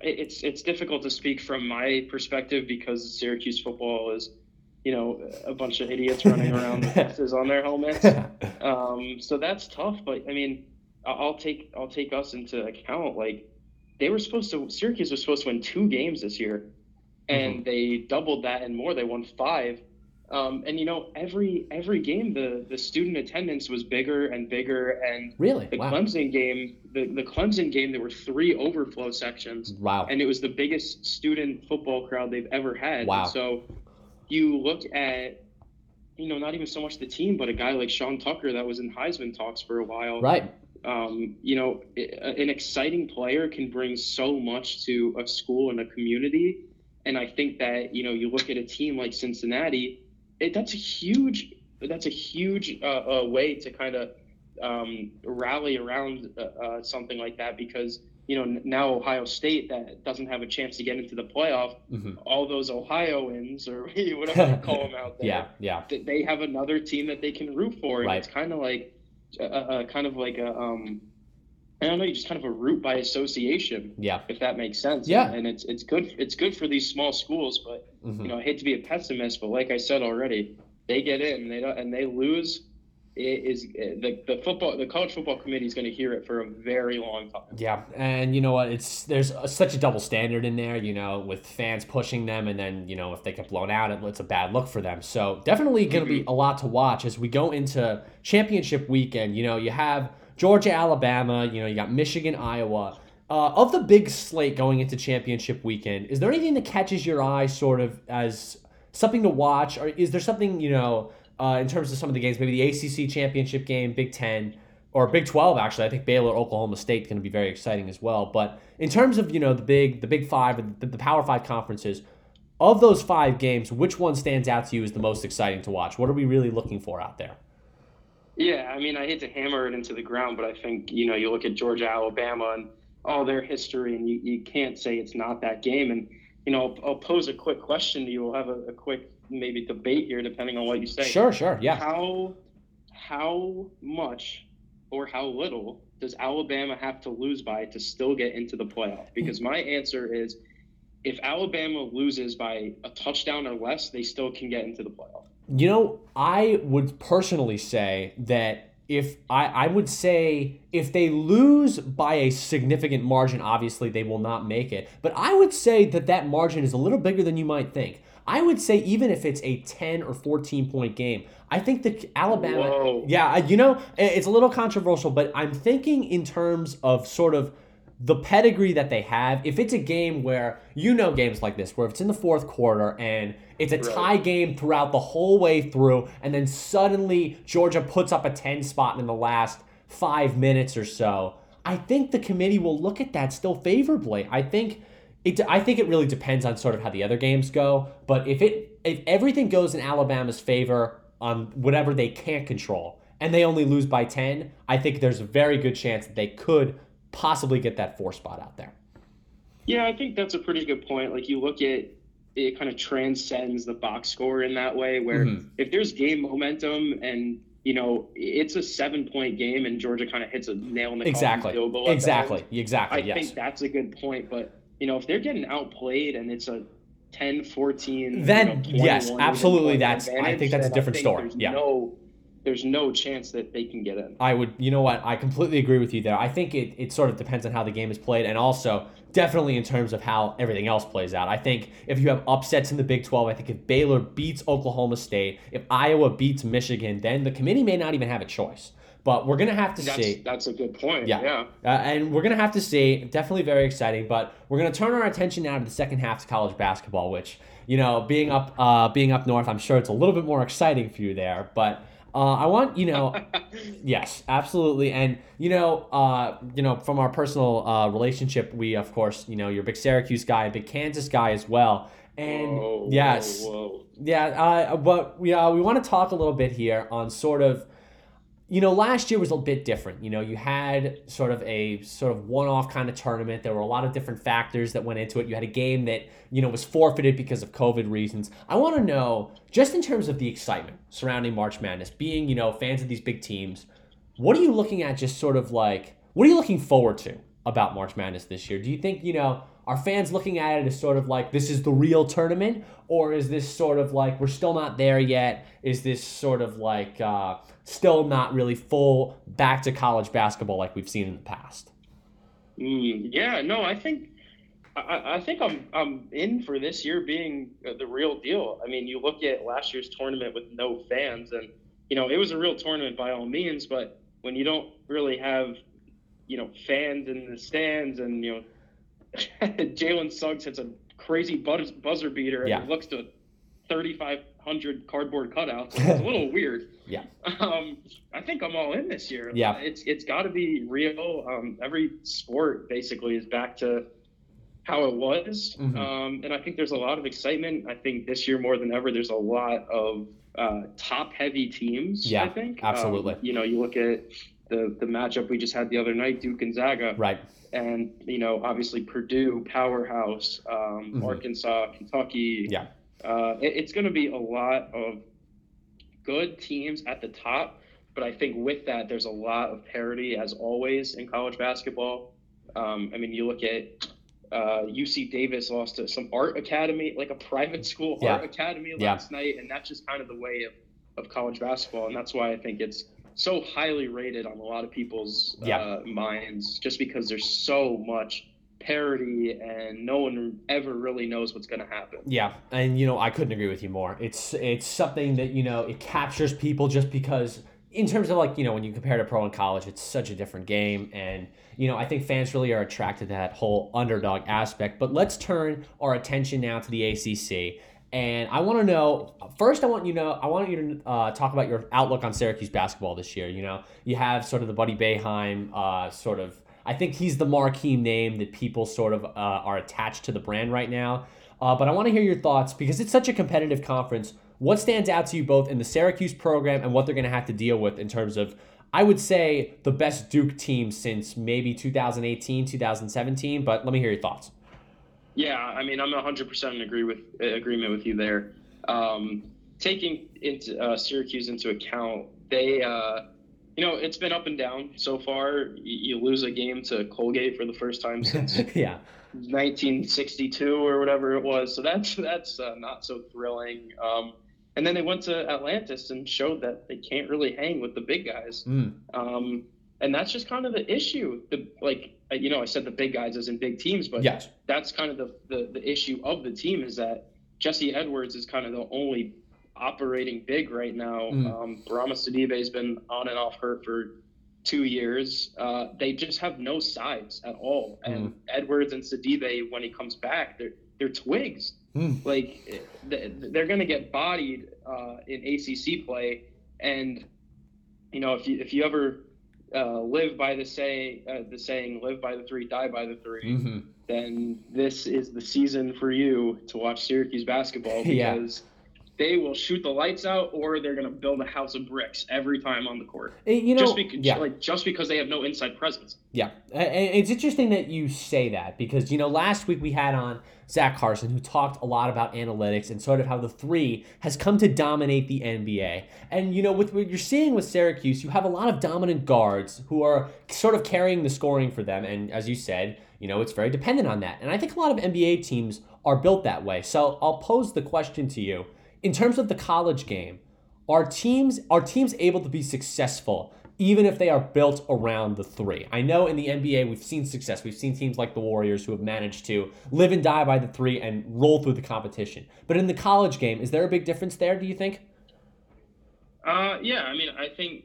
Speaker 3: it's it's difficult to speak from my perspective because Syracuse football is, you know, a bunch of idiots running around with X's on their helmets. Um, so that's tough. But I mean, I'll take I'll take us into account. Like they were supposed to Syracuse was supposed to win two games this year, and mm-hmm. they doubled that and more. They won five. Um, and you know, every every game the the student attendance was bigger and bigger. And
Speaker 1: really,
Speaker 3: the
Speaker 1: wow.
Speaker 3: Clemson game, the the Clemson game, there were three overflow sections.
Speaker 1: Wow!
Speaker 3: And it was the biggest student football crowd they've ever had.
Speaker 1: Wow!
Speaker 3: And so you look at, you know, not even so much the team, but a guy like Sean Tucker that was in Heisman talks for a while.
Speaker 1: Right.
Speaker 3: Um, you know, an exciting player can bring so much to a school and a community. And I think that you know, you look at a team like Cincinnati it, that's a huge that's a huge uh, uh, way to kind of um, rally around uh, uh, something like that because you know now Ohio State that doesn't have a chance to get into the playoff, mm-hmm. all those Ohioans or whatever you call them out there,
Speaker 1: yeah, yeah,
Speaker 3: they have another team that they can root for, and
Speaker 1: right.
Speaker 3: it's kind of like a, a, kind of like a um, I don't know, you just kind of a root by association.
Speaker 1: Yeah.
Speaker 3: If that makes sense.
Speaker 1: Yeah.
Speaker 3: And it's it's good it's good for these small schools, but mm-hmm. you know, I hate to be a pessimist, but like I said already, they get in and they don't and they lose. It is the, the football the college football committee is going to hear it for a very long time.
Speaker 1: Yeah, and you know what? It's there's a, such a double standard in there. You know, with fans pushing them, and then you know if they get blown out, it's a bad look for them. So definitely going to mm-hmm. be a lot to watch as we go into championship weekend. You know, you have Georgia, Alabama, you know, you got Michigan, Iowa. Uh, of the big slate going into championship weekend, is there anything that catches your eye sort of as something to watch? Or is there something, you know, uh, in terms of some of the games, maybe the ACC championship game, Big Ten, or Big 12 actually. I think Baylor, Oklahoma State going to be very exciting as well. But in terms of, you know, the big the big 5 the, the Power 5 conferences, of those 5 games, which one stands out to you as the most exciting to watch? What are we really looking for out there?
Speaker 3: Yeah, I mean, I hate to hammer it into the ground, but I think you know you look at Georgia, Alabama, and all their history, and you, you can't say it's not that game. And you know, I'll, I'll pose a quick question to you. We'll have a, a, quick maybe debate here, depending on what you say.
Speaker 1: Sure, sure, yeah.
Speaker 3: How how much or how little does Alabama have to lose by to still get into the playoff? Because my answer is, if Alabama loses by a touchdown or less, they still can get into the playoff.
Speaker 1: You know, I would personally say that if I, I would say if they lose by a significant margin, obviously they will not make it. But I would say that that margin is a little bigger than you might think. I would say even if it's a 10 or 14 point game, I think the Alabama,
Speaker 3: Whoa.
Speaker 1: yeah, you know, it's a little controversial, but I'm thinking in terms of sort of the pedigree that they have. If it's a game where you know games like this, where if it's in the fourth quarter and it's a tie game throughout the whole way through, and then suddenly Georgia puts up a 10 spot in the last five minutes or so. I think the committee will look at that still favorably. I think it I think it really depends on sort of how the other games go. But if it if everything goes in Alabama's favor on whatever they can't control and they only lose by 10, I think there's a very good chance that they could possibly get that four spot out there.
Speaker 3: Yeah, I think that's a pretty good point. Like you look at it kind of transcends the box score in that way where mm-hmm. if there's game momentum and you know it's a seven point game and Georgia kind of hits a nail in the
Speaker 1: exactly exactly exactly
Speaker 3: I
Speaker 1: yes.
Speaker 3: think that's a good point but you know if they're getting outplayed and it's a 10 14
Speaker 1: then you know, yes absolutely that's I think that's a different story yeah
Speaker 3: no there's no chance that they can get in.
Speaker 1: I would, you know what? I completely agree with you there. I think it, it sort of depends on how the game is played and also definitely in terms of how everything else plays out. I think if you have upsets in the Big 12, I think if Baylor beats Oklahoma State, if Iowa beats Michigan, then the committee may not even have a choice. But we're going to have to
Speaker 3: that's,
Speaker 1: see.
Speaker 3: That's a good point. Yeah. yeah. Uh,
Speaker 1: and we're going to have to see. Definitely very exciting. But we're going to turn our attention now to the second half to college basketball, which, you know, being up, uh, being up north, I'm sure it's a little bit more exciting for you there. But uh, I want you know, yes, absolutely, and you know, uh, you know, from our personal uh, relationship, we of course, you know, you're a big Syracuse guy, a big Kansas guy as well, and whoa, yes, whoa, whoa. yeah, uh, but we uh, we want to talk a little bit here on sort of you know, last year was a bit different. You know, you had sort of a sort of one-off kind of tournament. There were a lot of different factors that went into it. You had a game that, you know, was forfeited because of COVID reasons. I want to know, just in terms of the excitement surrounding March Madness, being, you know, fans of these big teams, what are you looking at just sort of like what are you looking forward to about March Madness this year? Do you think, you know, are fans looking at it as sort of like this is the real tournament or is this sort of like we're still not there yet is this sort of like uh, still not really full back to college basketball like we've seen in the past
Speaker 3: mm, yeah no i think I, I, think I'm I'm in for this year being the real deal. I mean, you look at last year's tournament with no fans, and you know it was a real tournament by all means. But when you don't really have, you know, fans in the stands, and you know Jalen Suggs hits a crazy buzz, buzzer beater and yeah. it looks to 3,500 cardboard cutouts. It's a little weird.
Speaker 1: Yeah.
Speaker 3: Um, I think I'm all in this year.
Speaker 1: Yeah.
Speaker 3: It's it's got to be real. Um, every sport basically is back to how it was, mm-hmm. um, and I think there's a lot of excitement. I think this year more than ever, there's a lot of uh, top-heavy teams.
Speaker 1: Yeah,
Speaker 3: I think
Speaker 1: absolutely.
Speaker 3: Um, you know, you look at the the matchup we just had the other night, Duke Gonzaga.
Speaker 1: Right
Speaker 3: and you know obviously Purdue powerhouse, um, mm-hmm. Arkansas, Kentucky.
Speaker 1: Yeah,
Speaker 3: uh, it, it's going to be a lot of good teams at the top, but I think with that there's a lot of parity as always in college basketball. Um, I mean, you look at uh, UC Davis lost to some art academy, like a private school yeah. art academy last yeah. night, and that's just kind of the way of, of college basketball, and that's why I think it's so highly rated on a lot of people's yeah. uh, minds just because there's so much parity and no one ever really knows what's going to happen.
Speaker 1: Yeah, and you know, I couldn't agree with you more. It's it's something that, you know, it captures people just because in terms of like, you know, when you compare to pro and college, it's such a different game and you know, I think fans really are attracted to that whole underdog aspect. But let's turn our attention now to the ACC. And I want to know first. I want you know. I want you to uh, talk about your outlook on Syracuse basketball this year. You know, you have sort of the Buddy Boeheim uh, sort of. I think he's the marquee name that people sort of uh, are attached to the brand right now. Uh, but I want to hear your thoughts because it's such a competitive conference. What stands out to you both in the Syracuse program and what they're going to have to deal with in terms of, I would say, the best Duke team since maybe 2018, 2017. But let me hear your thoughts.
Speaker 3: Yeah, I mean, I'm 100% in agree with agreement with you there. Um, taking into uh, Syracuse into account, they, uh, you know, it's been up and down so far. You, you lose a game to Colgate for the first time since
Speaker 1: yeah
Speaker 3: 1962 or whatever it was. So that's that's uh, not so thrilling. Um, and then they went to Atlantis and showed that they can't really hang with the big guys.
Speaker 1: Mm.
Speaker 3: Um, and that's just kind of the issue. The like you know, I said the big guys as in big teams, but
Speaker 1: yes.
Speaker 3: that's kind of the, the, the issue of the team is that Jesse Edwards is kind of the only operating big right now. Mm. Um, Bourama Sidibe has been on and off hurt for two years. Uh, they just have no size at all. And mm. Edwards and Sidibe, when he comes back, they're they're twigs. Mm. Like they're going to get bodied uh, in ACC play, and you know if you if you ever uh, live by the say uh, the saying live by the three die by the 3
Speaker 1: mm-hmm.
Speaker 3: then this is the season for you to watch Syracuse basketball because yeah. They will shoot the lights out or they're going to build a house of bricks every time on the court.
Speaker 1: Eh, you know,
Speaker 3: just because, yeah. like just because they have no inside presence.
Speaker 1: Yeah, it's interesting that you say that because you know last week we had on Zach Carson who talked a lot about analytics and sort of how the three has come to dominate the NBA. And you know with what you're seeing with Syracuse, you have a lot of dominant guards who are sort of carrying the scoring for them. And as you said, you know it's very dependent on that. And I think a lot of NBA teams are built that way. So I'll pose the question to you in terms of the college game are teams are teams able to be successful even if they are built around the three. I know in the NBA we've seen success. We've seen teams like the Warriors who have managed to live and die by the three and roll through the competition. But in the college game, is there a big difference there, do you think?
Speaker 3: Uh, yeah, I mean, I think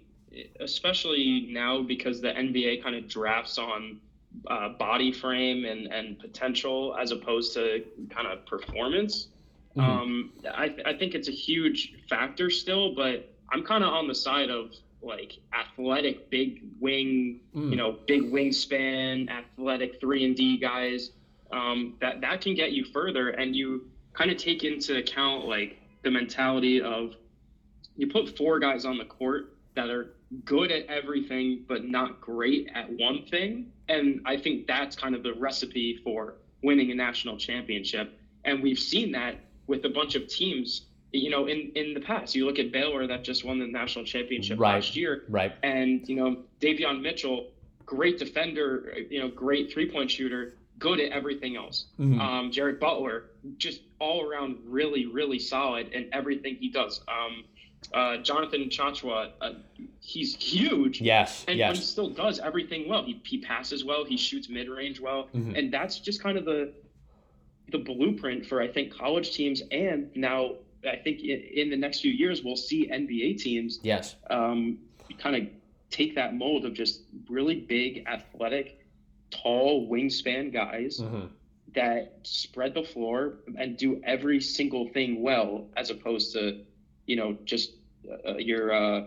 Speaker 3: especially now because the NBA kind of drafts on uh, body frame and, and potential as opposed to kind of performance. Mm-hmm. Um, I, I think it's a huge factor still, but I'm kind of on the side of like athletic big wing, mm. you know, big wingspan, athletic three and D guys. Um, that that can get you further, and you kind of take into account like the mentality of you put four guys on the court that are good at everything but not great at one thing, and I think that's kind of the recipe for winning a national championship. And we've seen that with a bunch of teams you know, in in the past, you look at Baylor that just won the national championship
Speaker 1: right.
Speaker 3: last year,
Speaker 1: right?
Speaker 3: And you know, Davion Mitchell, great defender, you know, great three point shooter, good at everything else. Mm-hmm. Um, Jared Butler, just all around really, really solid in everything he does. Um, uh, Jonathan Tchatchoua, uh, he's huge.
Speaker 1: Yes,
Speaker 3: and
Speaker 1: yes.
Speaker 3: he still does everything well. He, he passes well. He shoots mid range well, mm-hmm. and that's just kind of the the blueprint for I think college teams and now I think in, the next few years we'll see NBA teams
Speaker 1: yes
Speaker 3: um, kind of take that mold of just really big, athletic, tall wingspan guys mm-hmm. that spread the floor and do every single thing well, as opposed to you know just uh, your uh,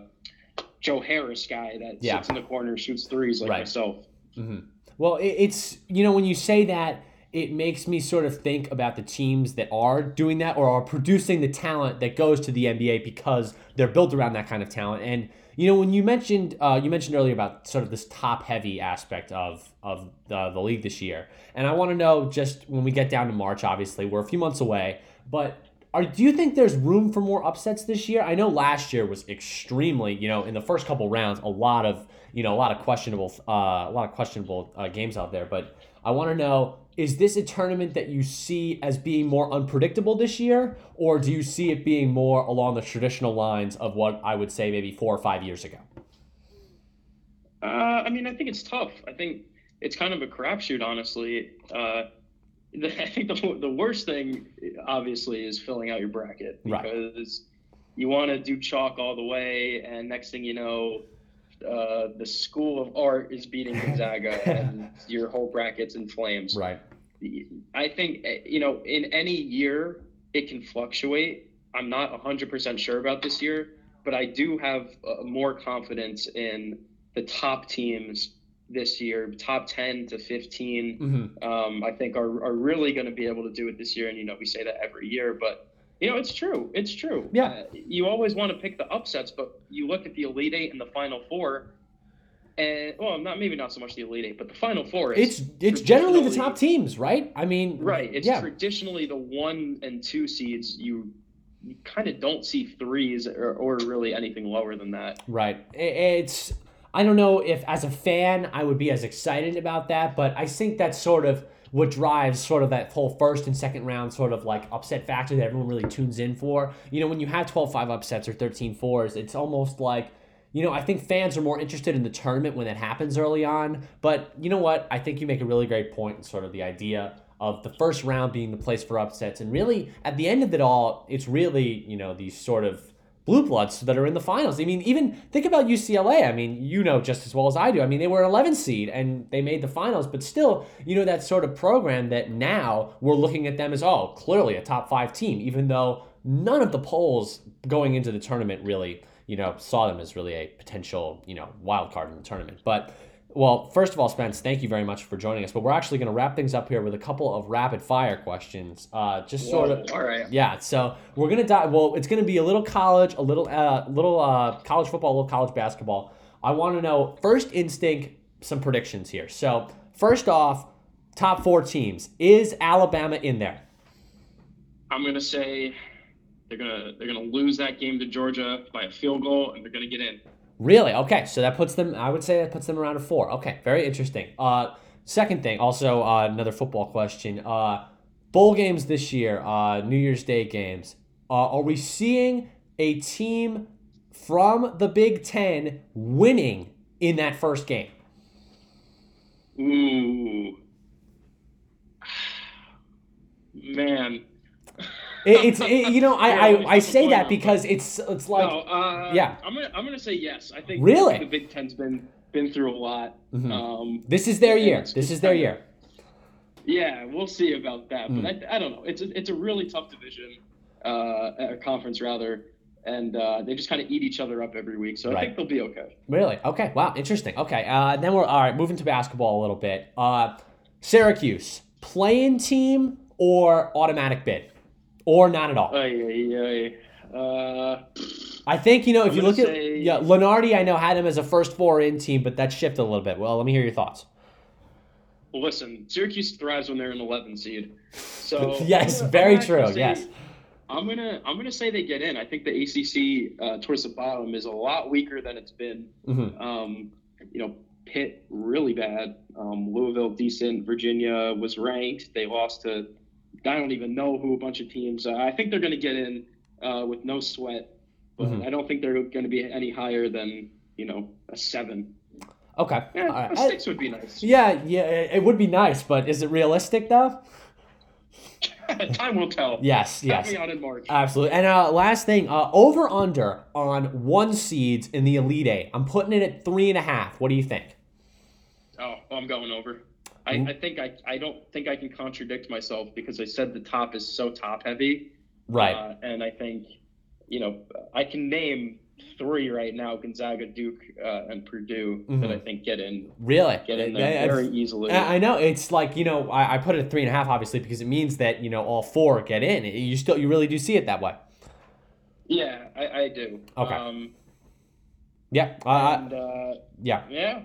Speaker 3: Joe Harris guy that yeah. sits in the corner shoots threes like right. myself.
Speaker 1: Mm-hmm. Well, it's you know when you say that it makes me sort of think about the teams that are doing that or are producing the talent that goes to the NBA because they're built around that kind of talent. And you know, when you mentioned uh, you mentioned earlier about sort of this top heavy aspect of of the, the league this year, and I want to know just when we get down to March, obviously we're a few months away, but are, do you think there's room for more upsets this year? I know last year was extremely, you know, in the first couple rounds, a lot of, you know, a lot of questionable, uh, a lot of questionable uh, games out there. But I want to know is this a tournament that you see as being more unpredictable this year, or do you see it being more along the traditional lines of what I would say maybe four or five years ago?
Speaker 3: Uh, I mean, I think it's tough. I think it's kind of a crapshoot, honestly. Uh, the, I think the, the worst thing, obviously, is filling out your bracket because right. you want to do chalk all the way, and next thing you know, uh, the School of Art is beating Gonzaga, and your whole bracket's in flames.
Speaker 1: Right.
Speaker 3: I think eh, you know in any year it can fluctuate. I'm not 100% sure about this year, but I do have uh, more confidence in the top teams this year, top 10 to 15. Mm-hmm. Um, I think are, are really going to be able to do it this year. And, you know, we say that every year, but you know, it's true. It's true.
Speaker 1: Yeah. Uh,
Speaker 3: you always want to pick the upsets, but you look at the Elite Eight and the Final Four, and well, not maybe not so much the Elite Eight, but the Final Four.
Speaker 1: It's it's generally the top teams, right? I mean,
Speaker 3: right. It's yeah. traditionally the one and two seeds. You you kind of don't see threes or, or really anything lower than that.
Speaker 1: Right. It's I don't know if as a fan I would be as excited about that, but I think that's sort of what drives sort of that whole first and second round sort of like upset factor that everyone really tunes in for. You know, when you have 12 5 upsets or 13 4s, it's almost like, you know, I think fans are more interested in the tournament when it happens early on. But you know what? I think you make a really great point in sort of the idea of the first round being the place for upsets. And really, at the end of it all, it's really, you know, these sort of blue bloods that are in the finals. I mean, even think about UCLA. I mean, you know just as well as I do. I mean, they were an 11 seed and they made the finals, but still, you know, that sort of program that now we're looking at them as, oh, clearly a top five team, even though none of the polls going into the tournament really, you know, saw them as really a potential, you know, wild card in the tournament. But well, first of all, Spence, thank you very much for joining us. But we're actually going to wrap things up here with a couple of rapid fire questions. Uh, just Whoa, sort of.
Speaker 3: All right.
Speaker 1: Yeah. So we're going to dive. Well, it's going to be a little college, a little, uh, little uh, college football, a little college basketball. I want to know first instinct, some predictions here. So first off, top four teams. Is Alabama in there?
Speaker 3: I'm going to say they're gonna they're gonna lose that game to Georgia by a field goal, and they're gonna get in.
Speaker 1: Really? Okay, so that puts them. I would say that puts them around a four. Okay, very interesting. Uh, second thing, also uh, another football question. Uh, bowl games this year, uh, New Year's Day games. Uh, are we seeing a team from the Big Ten winning in that first game?
Speaker 3: Ooh. Man.
Speaker 1: It's it, you know I, I, I say that because it's it's like
Speaker 3: no, uh,
Speaker 1: yeah
Speaker 3: I'm gonna I'm gonna say yes I think
Speaker 1: really
Speaker 3: the Big Ten's been been through a lot.
Speaker 1: Mm-hmm.
Speaker 3: Um,
Speaker 1: this is their year. This is their year.
Speaker 3: Yeah, we'll see about that, mm. but I, I don't know. It's a, it's a really tough division, uh, a conference rather, and uh, they just kind of eat each other up every week. So right. I think they'll be okay.
Speaker 1: Really? Okay. Wow. Interesting. Okay. Uh, then we're all right. Moving to basketball a little bit. Uh, Syracuse playing team or automatic bid, or not at all.
Speaker 3: Aye, aye, aye. Uh,
Speaker 1: I think you know if I'm you look say... at yeah Lunardi, I know had him as a first four in team, but that shifted a little bit. Well, let me hear your thoughts.
Speaker 3: Well, listen, Syracuse thrives when they're an 11 seed. So
Speaker 1: yes, gonna, very true. Say, yes.
Speaker 3: I'm gonna I'm gonna say they get in. I think the ACC uh, towards the bottom is a lot weaker than it's been. Mm-hmm. Um, you know, Pitt really bad. Um, Louisville decent. Virginia was ranked. They lost to I don't even know who a bunch of teams. Uh, I think they're gonna get in uh, with no sweat, but mm-hmm. I don't think they're gonna be any higher than you know a seven.
Speaker 1: Okay.
Speaker 3: Yeah, right. six would be nice.
Speaker 1: Yeah, yeah, it would be nice, but is it realistic though?
Speaker 3: Time will tell.
Speaker 1: Yes, yes.
Speaker 3: out in March.
Speaker 1: Absolutely. And uh, last thing, uh, over under on one seeds in the Elite Eight. I'm putting it at three and a half. What do you think?
Speaker 3: Oh, I'm going over. I, mm-hmm. I think I, I don't think I can contradict myself because I said the top is so top heavy.
Speaker 1: Right.
Speaker 3: Uh, and I think, you know, I can name three right now: Gonzaga, Duke, uh, and Purdue mm-hmm. that I think get in.
Speaker 1: Really,
Speaker 3: get in there yeah, very easily.
Speaker 1: I know it's like you know I, I put it at three and a half, obviously, because it means that you know all four get in. You still you really do see it that way.
Speaker 3: Yeah, I, I do.
Speaker 1: Okay.
Speaker 3: Um,
Speaker 1: yeah.
Speaker 3: Uh, and, uh,
Speaker 1: yeah.
Speaker 3: Yeah.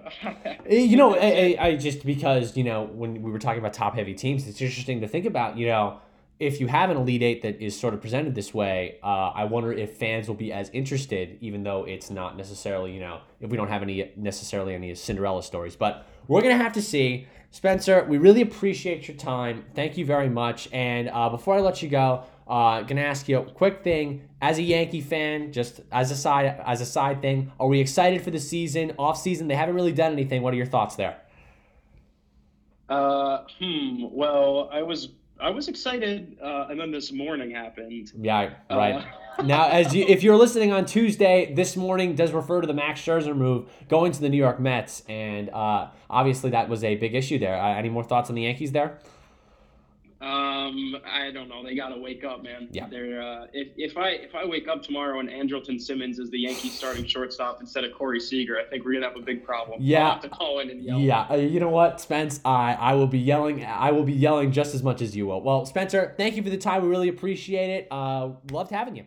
Speaker 1: you know, I, I, just because you know when we were talking about top heavy teams, it's interesting to think about. You know if you have an Elite Eight that is sort of presented this way, uh, I wonder if fans will be as interested, even though it's not necessarily, you know, if we don't have any necessarily any Cinderella stories. But we're gonna have to see. Spencer, we really appreciate your time. Thank you very much. And uh, before I let you go, uh, gonna ask you a quick thing. As a Yankee fan, just as a side as a side thing, are we excited for the season? Off season, they haven't really done anything. What are your thoughts there?
Speaker 3: Uh, hmm. Well, I was I was excited, uh, and then this morning happened.
Speaker 1: Yeah, right. Uh, now, as you, if you're listening on Tuesday, this morning does refer to the Max Scherzer move going to the New York Mets, and uh, obviously that was a big issue there. Uh, any more thoughts on the Yankees there?
Speaker 3: Um, I don't know. They got to wake up, man.
Speaker 1: Yeah.
Speaker 3: They're uh, if if I if I wake up tomorrow and Andrelton Simmons is the Yankees starting shortstop instead of Corey Seager, I think we're gonna have a big problem.
Speaker 1: Yeah.
Speaker 3: to call in and yell.
Speaker 1: Yeah. Uh, you know what, Spence? I I will be yelling. I will be yelling just as much as you will. Well, Spencer, thank you for the time. We really appreciate it. Uh, loved having you.